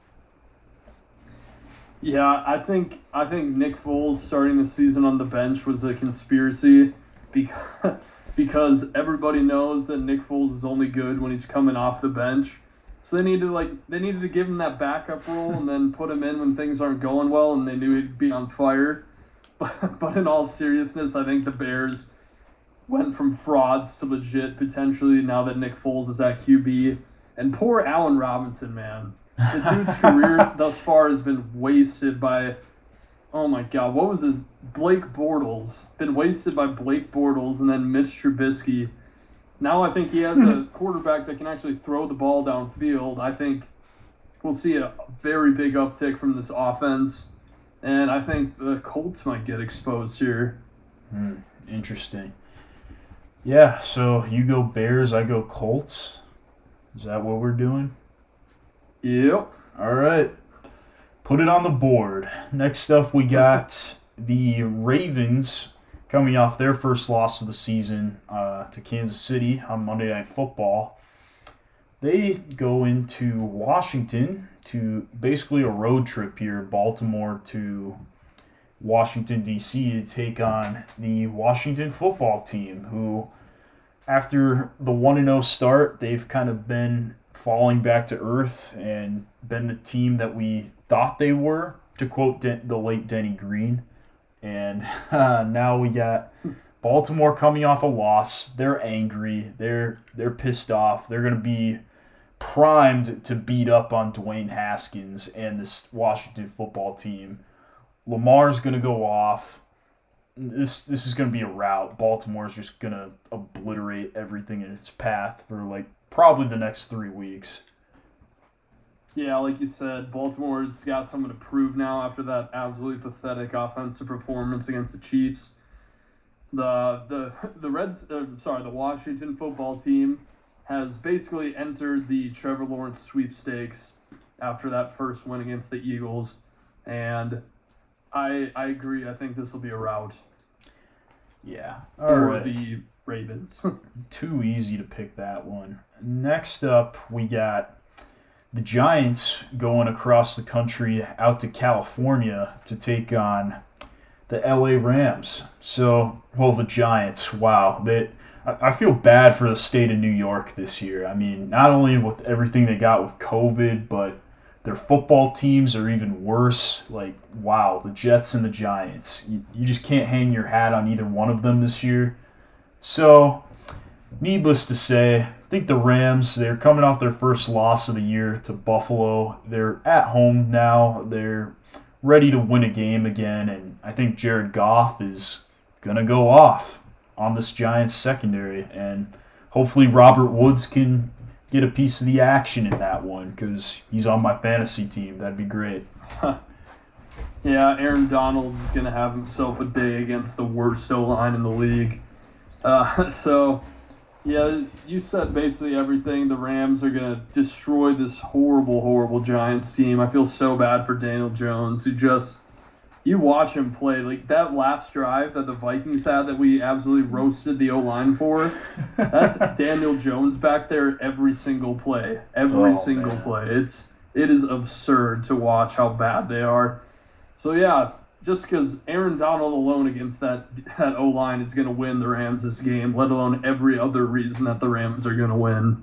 B: Yeah, I think I think Nick Foles starting the season on the bench was a conspiracy because because everybody knows that Nick Foles is only good when he's coming off the bench. So they needed like they needed to give him that backup role and then put him in when things aren't going well and they knew he'd be on fire. But, but in all seriousness, I think the Bears went from frauds to legit potentially now that Nick Foles is at QB. And poor Allen Robinson, man. The dude's career thus far has been wasted by, oh my god, what was his Blake Bortles? Been wasted by Blake Bortles and then Mitch Trubisky. Now I think he has a quarterback that can actually throw the ball downfield. I think we'll see a very big uptick from this offense, and I think the Colts might get exposed here.
A: Hmm, interesting. Yeah, so you go Bears, I go Colts. Is that what we're doing?
B: Yep.
A: All right. Put it on the board. Next up, we got the Ravens coming off their first loss of the season uh, to Kansas City on Monday Night Football. They go into Washington to basically a road trip here, Baltimore to Washington, D.C., to take on the Washington football team, who, after the 1 0 start, they've kind of been falling back to earth and been the team that we thought they were, to quote the late Denny Green. And uh, now we got Baltimore coming off a loss. They're angry. They're they're pissed off. They're gonna be primed to beat up on Dwayne Haskins and this Washington football team. Lamar's gonna go off. This this is gonna be a rout. Baltimore's just gonna obliterate everything in its path for like probably the next three weeks.
B: Yeah, like you said, Baltimore's got something to prove now after that absolutely pathetic offensive performance against the Chiefs. The the the Reds, uh, sorry, the Washington football team has basically entered the Trevor Lawrence sweepstakes after that first win against the Eagles, and I I agree. I think this will be a rout.
A: Yeah,
B: for right. the Ravens.
A: Too easy to pick that one. Next up, we got the Giants going across the country out to California to take on the LA Rams. So, well, the Giants, wow. They, I feel bad for the state of New York this year. I mean, not only with everything they got with COVID, but their football teams are even worse. Like, wow, the Jets and the Giants. You, you just can't hang your hat on either one of them this year. So, needless to say, I think the Rams, they're coming off their first loss of the year to Buffalo. They're at home now. They're ready to win a game again. And I think Jared Goff is going to go off on this Giants secondary. And hopefully Robert Woods can get a piece of the action in that one because he's on my fantasy team. That'd be great.
B: yeah, Aaron Donald is going to have himself a day against the worst O line in the league. Uh, so, Yeah, you said basically everything. The Rams are going to destroy this horrible, horrible Giants team. I feel so bad for Daniel Jones, who just you watch him play like that last drive that the Vikings had that we absolutely roasted the O line for. That's Daniel Jones back there every single play, every
A: Oh,
B: single
A: man.
B: play. It's it is absurd to watch how bad they are. So yeah, just because Aaron Donald alone against that that O line is going to win the Rams this game, let alone every other reason that the Rams are going to win.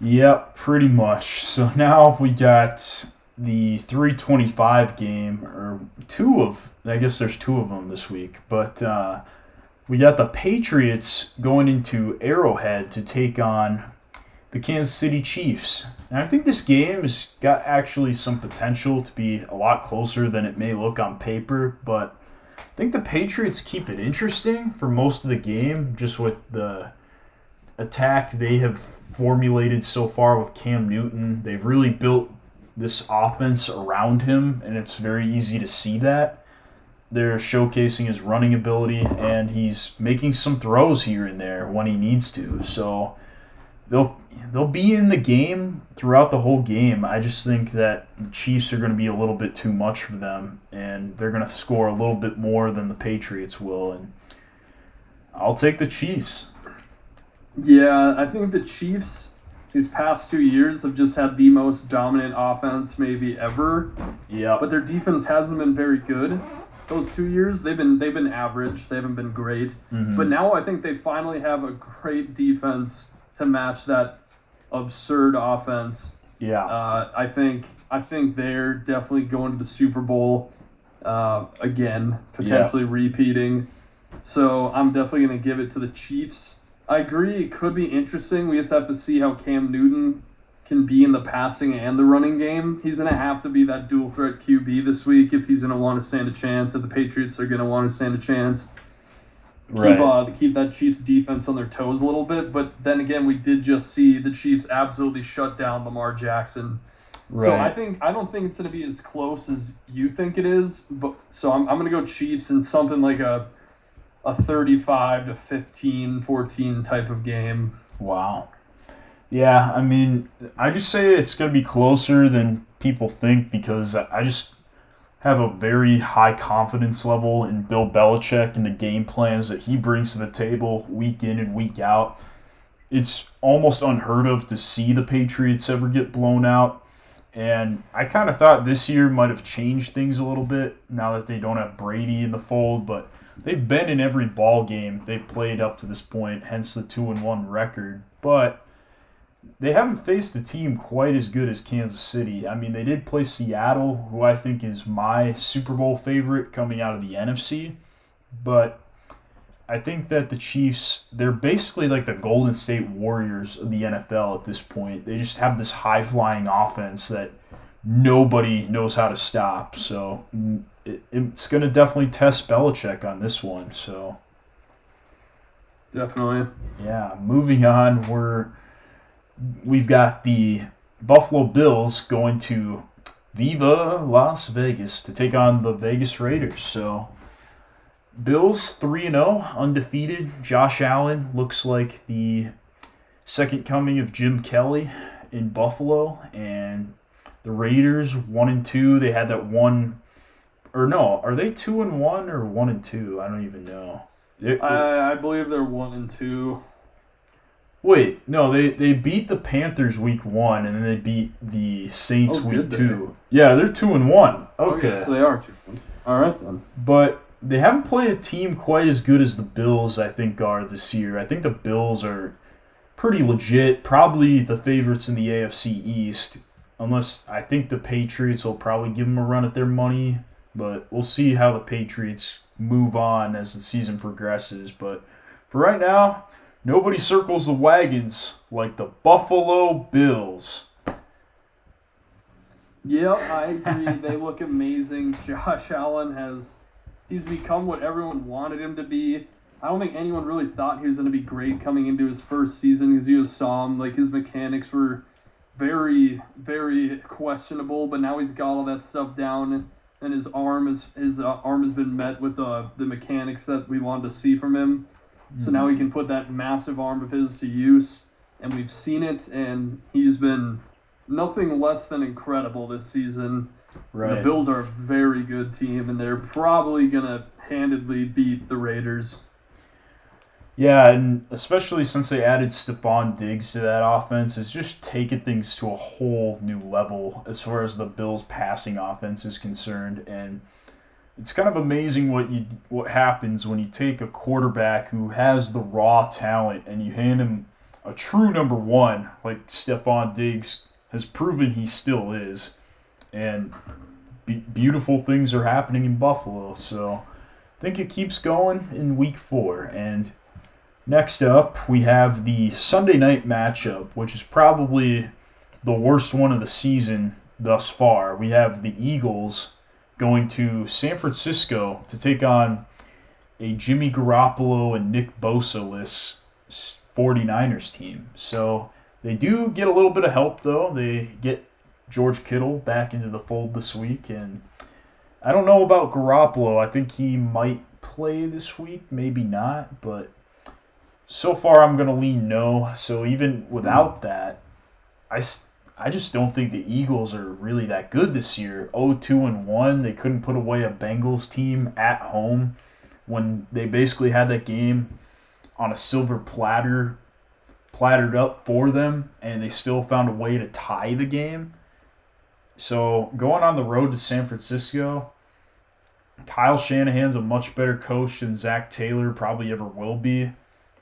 A: Yep, pretty much. So now we got the 325 game, or two of, I guess there's two of them this week, but uh, we got the Patriots going into Arrowhead to take on the Kansas City Chiefs. And I think this game has got actually some potential to be a lot closer than it may look on paper, but I think the Patriots keep it interesting for most of the game, just with the attack they have formulated so far with Cam Newton. They've really built this offense around him, and it's very easy to see that. They're showcasing his running ability, and he's making some throws here and there when he needs to. So they'll they'll be in the game throughout the whole game. I just think that the Chiefs are going to be a little bit too much for them, and they're going to score a little bit more than the Patriots will. And I'll take the Chiefs.
B: Yeah, I think the Chiefs these past two years have just had the most dominant offense maybe ever,
A: Yeah,
B: but their defense hasn't been very good. Those two years, they've been they've been average. They haven't been great.
A: Mhm.
B: But now I think they finally have a great defense to match that absurd offense.
A: yeah.
B: Uh, I think I think they're definitely going to the Super Bowl uh, again, potentially repeating. So I'm definitely going to give it to the Chiefs. I agree, it could be interesting. We just have to see how Cam Newton can be in the passing and the running game. He's going to have to be that dual threat QB this week if he's going to want to stand a chance. If the Patriots are going to want to stand a chance
A: right.
B: keep uh, keep that Chiefs defense on their toes a little bit. But then again, we did just see the Chiefs absolutely shut down Lamar Jackson. So I think I don't think it's going to be as close as you think it is. But so I'm, I'm going to go Chiefs in something like a a 35 to 15, 14 type of game.
A: Wow. Yeah, I mean, I just say it's going to be closer than people think because I just have a very high confidence level in Bill Belichick and the game plans that he brings to the table week in and week out. It's almost unheard of to see the Patriots ever get blown out. And I kind of thought this year might have changed things a little bit now that they don't have Brady in the fold, but they've been in every ball game they've played up to this point, hence the two and one record. But they haven't faced a team quite as good as Kansas City. I mean, they did play Seattle, who I think is my Super Bowl favorite coming out of the NFC, but I think that the Chiefs, they're basically like the Golden State Warriors of the NFL at this point. They just have this high flying offense that nobody knows how to stop. So mm, it, it's going to definitely test Belichick on this one. So
B: Definitely.
A: yeah, moving on, we're we've got the Buffalo Bills going to Viva Las Vegas to take on the Vegas Raiders. So Bills 3 0, undefeated. Josh Allen looks like the second coming of Jim Kelly in Buffalo and the Raiders 1 and 2. They had that one or no, are they 2 and 1 or 1 and 2? I don't even know. It-
B: I, I believe they're one and two.
A: Wait, no, they they beat the Panthers week one, and then they beat the Saints
B: Oh,
A: week two. Yeah, they're two and one. Oh, okay,
B: so they are two. All right then.
A: but they haven't played a team quite as good as the Bills. I think are this year. I think the Bills are pretty legit, probably the favorites in the AFC East. Unless I think the Patriots will probably give them a run at their money, but we'll see how the Patriots move on as the season progresses. But for right now, nobody circles the wagons like the Buffalo Bills.
B: Yep, I agree. they look amazing. Josh Allen has he's become what everyone wanted him to be. I don't think anyone really thought he was going to be great coming into his first season because you saw him like his mechanics were very very questionable, but now he's got all that stuff down and his arm is his uh, arm has been met with uh, the mechanics that we wanted to see from him. So now he can put that massive arm of his to use, and we've seen it, and he's been nothing less than incredible this season.
A: Right.
B: The Bills are a very good team, and they're probably gonna handedly beat the Raiders.
A: Yeah, and especially since they added Stefon Diggs to that offense, it's just taken things to a whole new level as far as the Bills' passing offense is concerned. And it's kind of amazing what you what happens when you take a quarterback who has the raw talent and you hand him a true number one, like Stefon Diggs has proven he still is, and be- beautiful things are happening in Buffalo. So I think it keeps going in Week Four and. Next up, we have the Sunday night matchup, which is probably the worst one of the season thus far. We have the Eagles going to San Francisco to take on a Jimmy Garoppolo and Nick Bosa-less 49ers team. So they do get a little bit of help, though. They get George Kittle back into the fold this week. And I don't know about Garoppolo. I think he might play this week, maybe not, but so far I'm going to lean no. So even without that, I, I just don't think the Eagles are really that good this year. 0-2 and 1, they couldn't put away a Bengals team at home when they basically had that game on a silver platter plattered up for them and they still found a way to tie the game. So going on the road to San Francisco, Kyle Shanahan's a much better coach than Zac Taylor probably ever will be.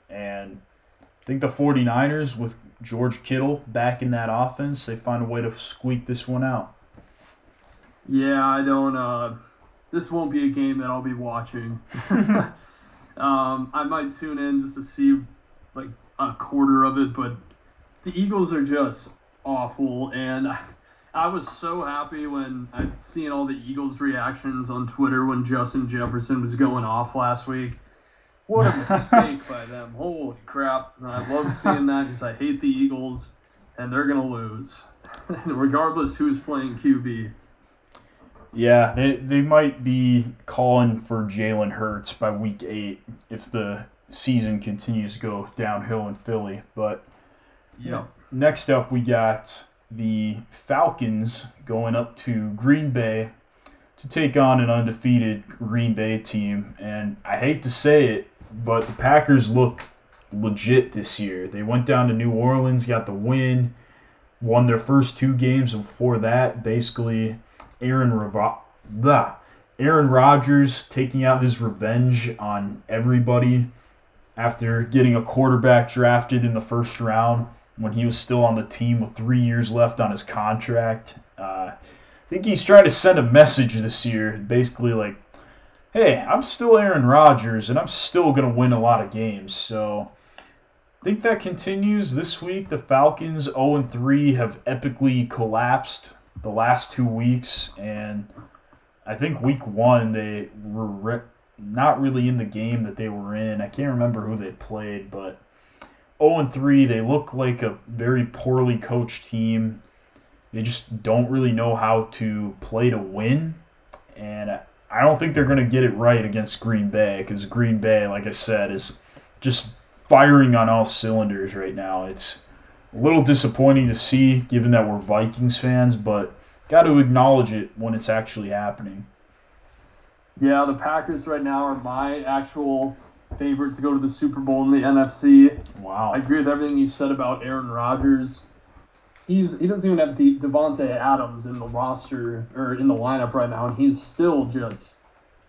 A: And I think the 49ers, with George Kittle back in that offense, they find a way to squeak this one out.
B: Yeah, I don't. Uh, this won't be a game that I'll be watching. um, I might tune in just to see like a quarter of it, but the Eagles are just awful. And I was so happy when I seen all the Eagles' reactions on Twitter when Justin Jefferson was going off last week. What a mistake by them. Holy crap. And I love seeing that because I hate the Eagles and they're going to lose, regardless who's playing QB.
A: Yeah, they, they might be calling for Jalen Hurts by week eight if the season continues to go downhill in Philly. But
B: yeah.
A: next up, we got the Falcons going up to Green Bay to take on an undefeated Green Bay team. And I hate to say it, but the Packers look legit this year. They went down to New Orleans, got the win, won their first two games. Before that, basically, Aaron Rava- blah, Aaron Rodgers taking out his revenge on everybody after getting a quarterback drafted in the first round when he was still on the team with three years left on his contract. Uh, I think he's trying to send a message this year, basically like, hey, I'm still Aaron Rodgers and I'm still going to win a lot of games. So I think that continues this week. The Falcons 0 3 have epically collapsed the last two weeks. And I think week one, they were re- not really in the game that they were in. I can't remember who they played, but 0 3, they look like a very poorly coached team. They just don't really know how to play to win. And I don't think they're going to get it right against Green Bay because Green Bay, like I said, is just firing on all cylinders right now. It's a little disappointing to see given that we're Vikings fans, but got to acknowledge it when it's actually happening.
B: Yeah, the Packers right now are my actual favorite to go to the Super Bowl in the NFC.
A: Wow.
B: I agree with everything you said about Aaron Rodgers. He's he doesn't even have De- Davante Adams in the roster or in the lineup right now, and he's still just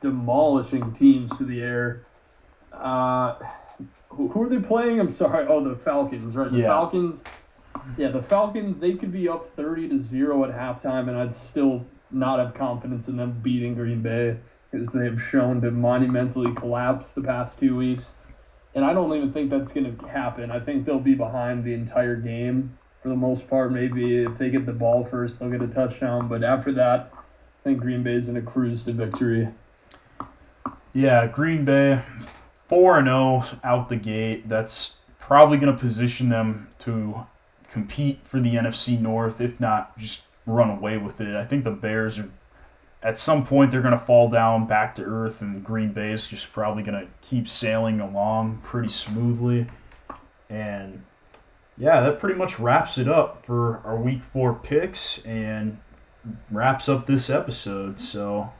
B: demolishing teams to the air. Uh, who, who are they playing? I'm sorry. Oh, the Falcons, right? The
A: Yeah.
B: Falcons. Yeah, the Falcons. They could be up thirty to zero at halftime, and I'd still not have confidence in them beating Green Bay because they have shown to monumentally collapse the past two weeks. And I don't even think that's going to happen. I think they'll be behind the entire game for the most part. Maybe if they get the ball first, they'll get a touchdown. But after that, I think Green Bay's in a cruise to victory.
A: Yeah, Green Bay, 4 0 out the gate. That's probably going to position them to compete for the NFC North, if not just run away with it. I think the Bears are at some point they're going to fall down back to earth, and Green Bay is just probably going to keep sailing along pretty smoothly. And yeah, that pretty much wraps it up for our week four picks and wraps up this episode. So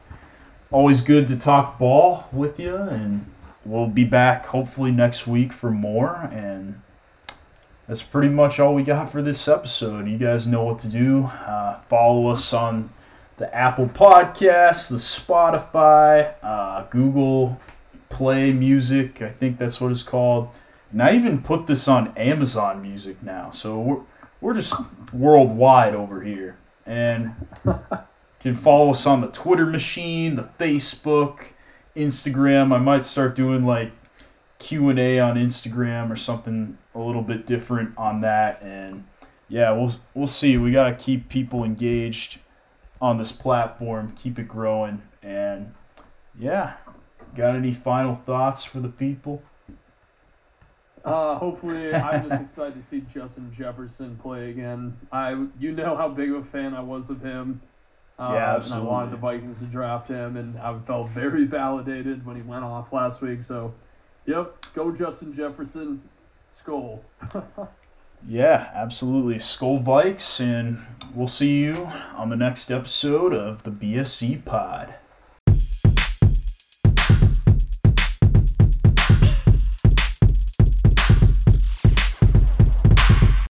A: always good to talk ball with you, and we'll be back hopefully next week for more. And that's pretty much all we got for this episode. You guys know what to do. Uh, follow us on the Apple Podcasts, the Spotify, uh, Google Play Music. I think that's what it's called. And I even put this on Amazon Music now, so we're we're just worldwide over here. And you can follow us on the Twitter machine, the Facebook, Instagram. I might start doing like Q and A on Instagram or something a little bit different on that. And yeah, we'll we'll see. We gotta keep people engaged on this platform, keep it growing, and yeah. Got any final thoughts for the people?
B: Uh, hopefully, I'm just excited to see Justin Jefferson play again. I, you know how big of a fan I was of him. Uh,
A: Yeah,
B: And I wanted the Vikings to draft him, and I felt very validated when he went off last week. So, yep, go Justin Jefferson, Skol.
A: Yeah, absolutely. Skol Vikes, and we'll see you on the next episode of the BSZ Pod.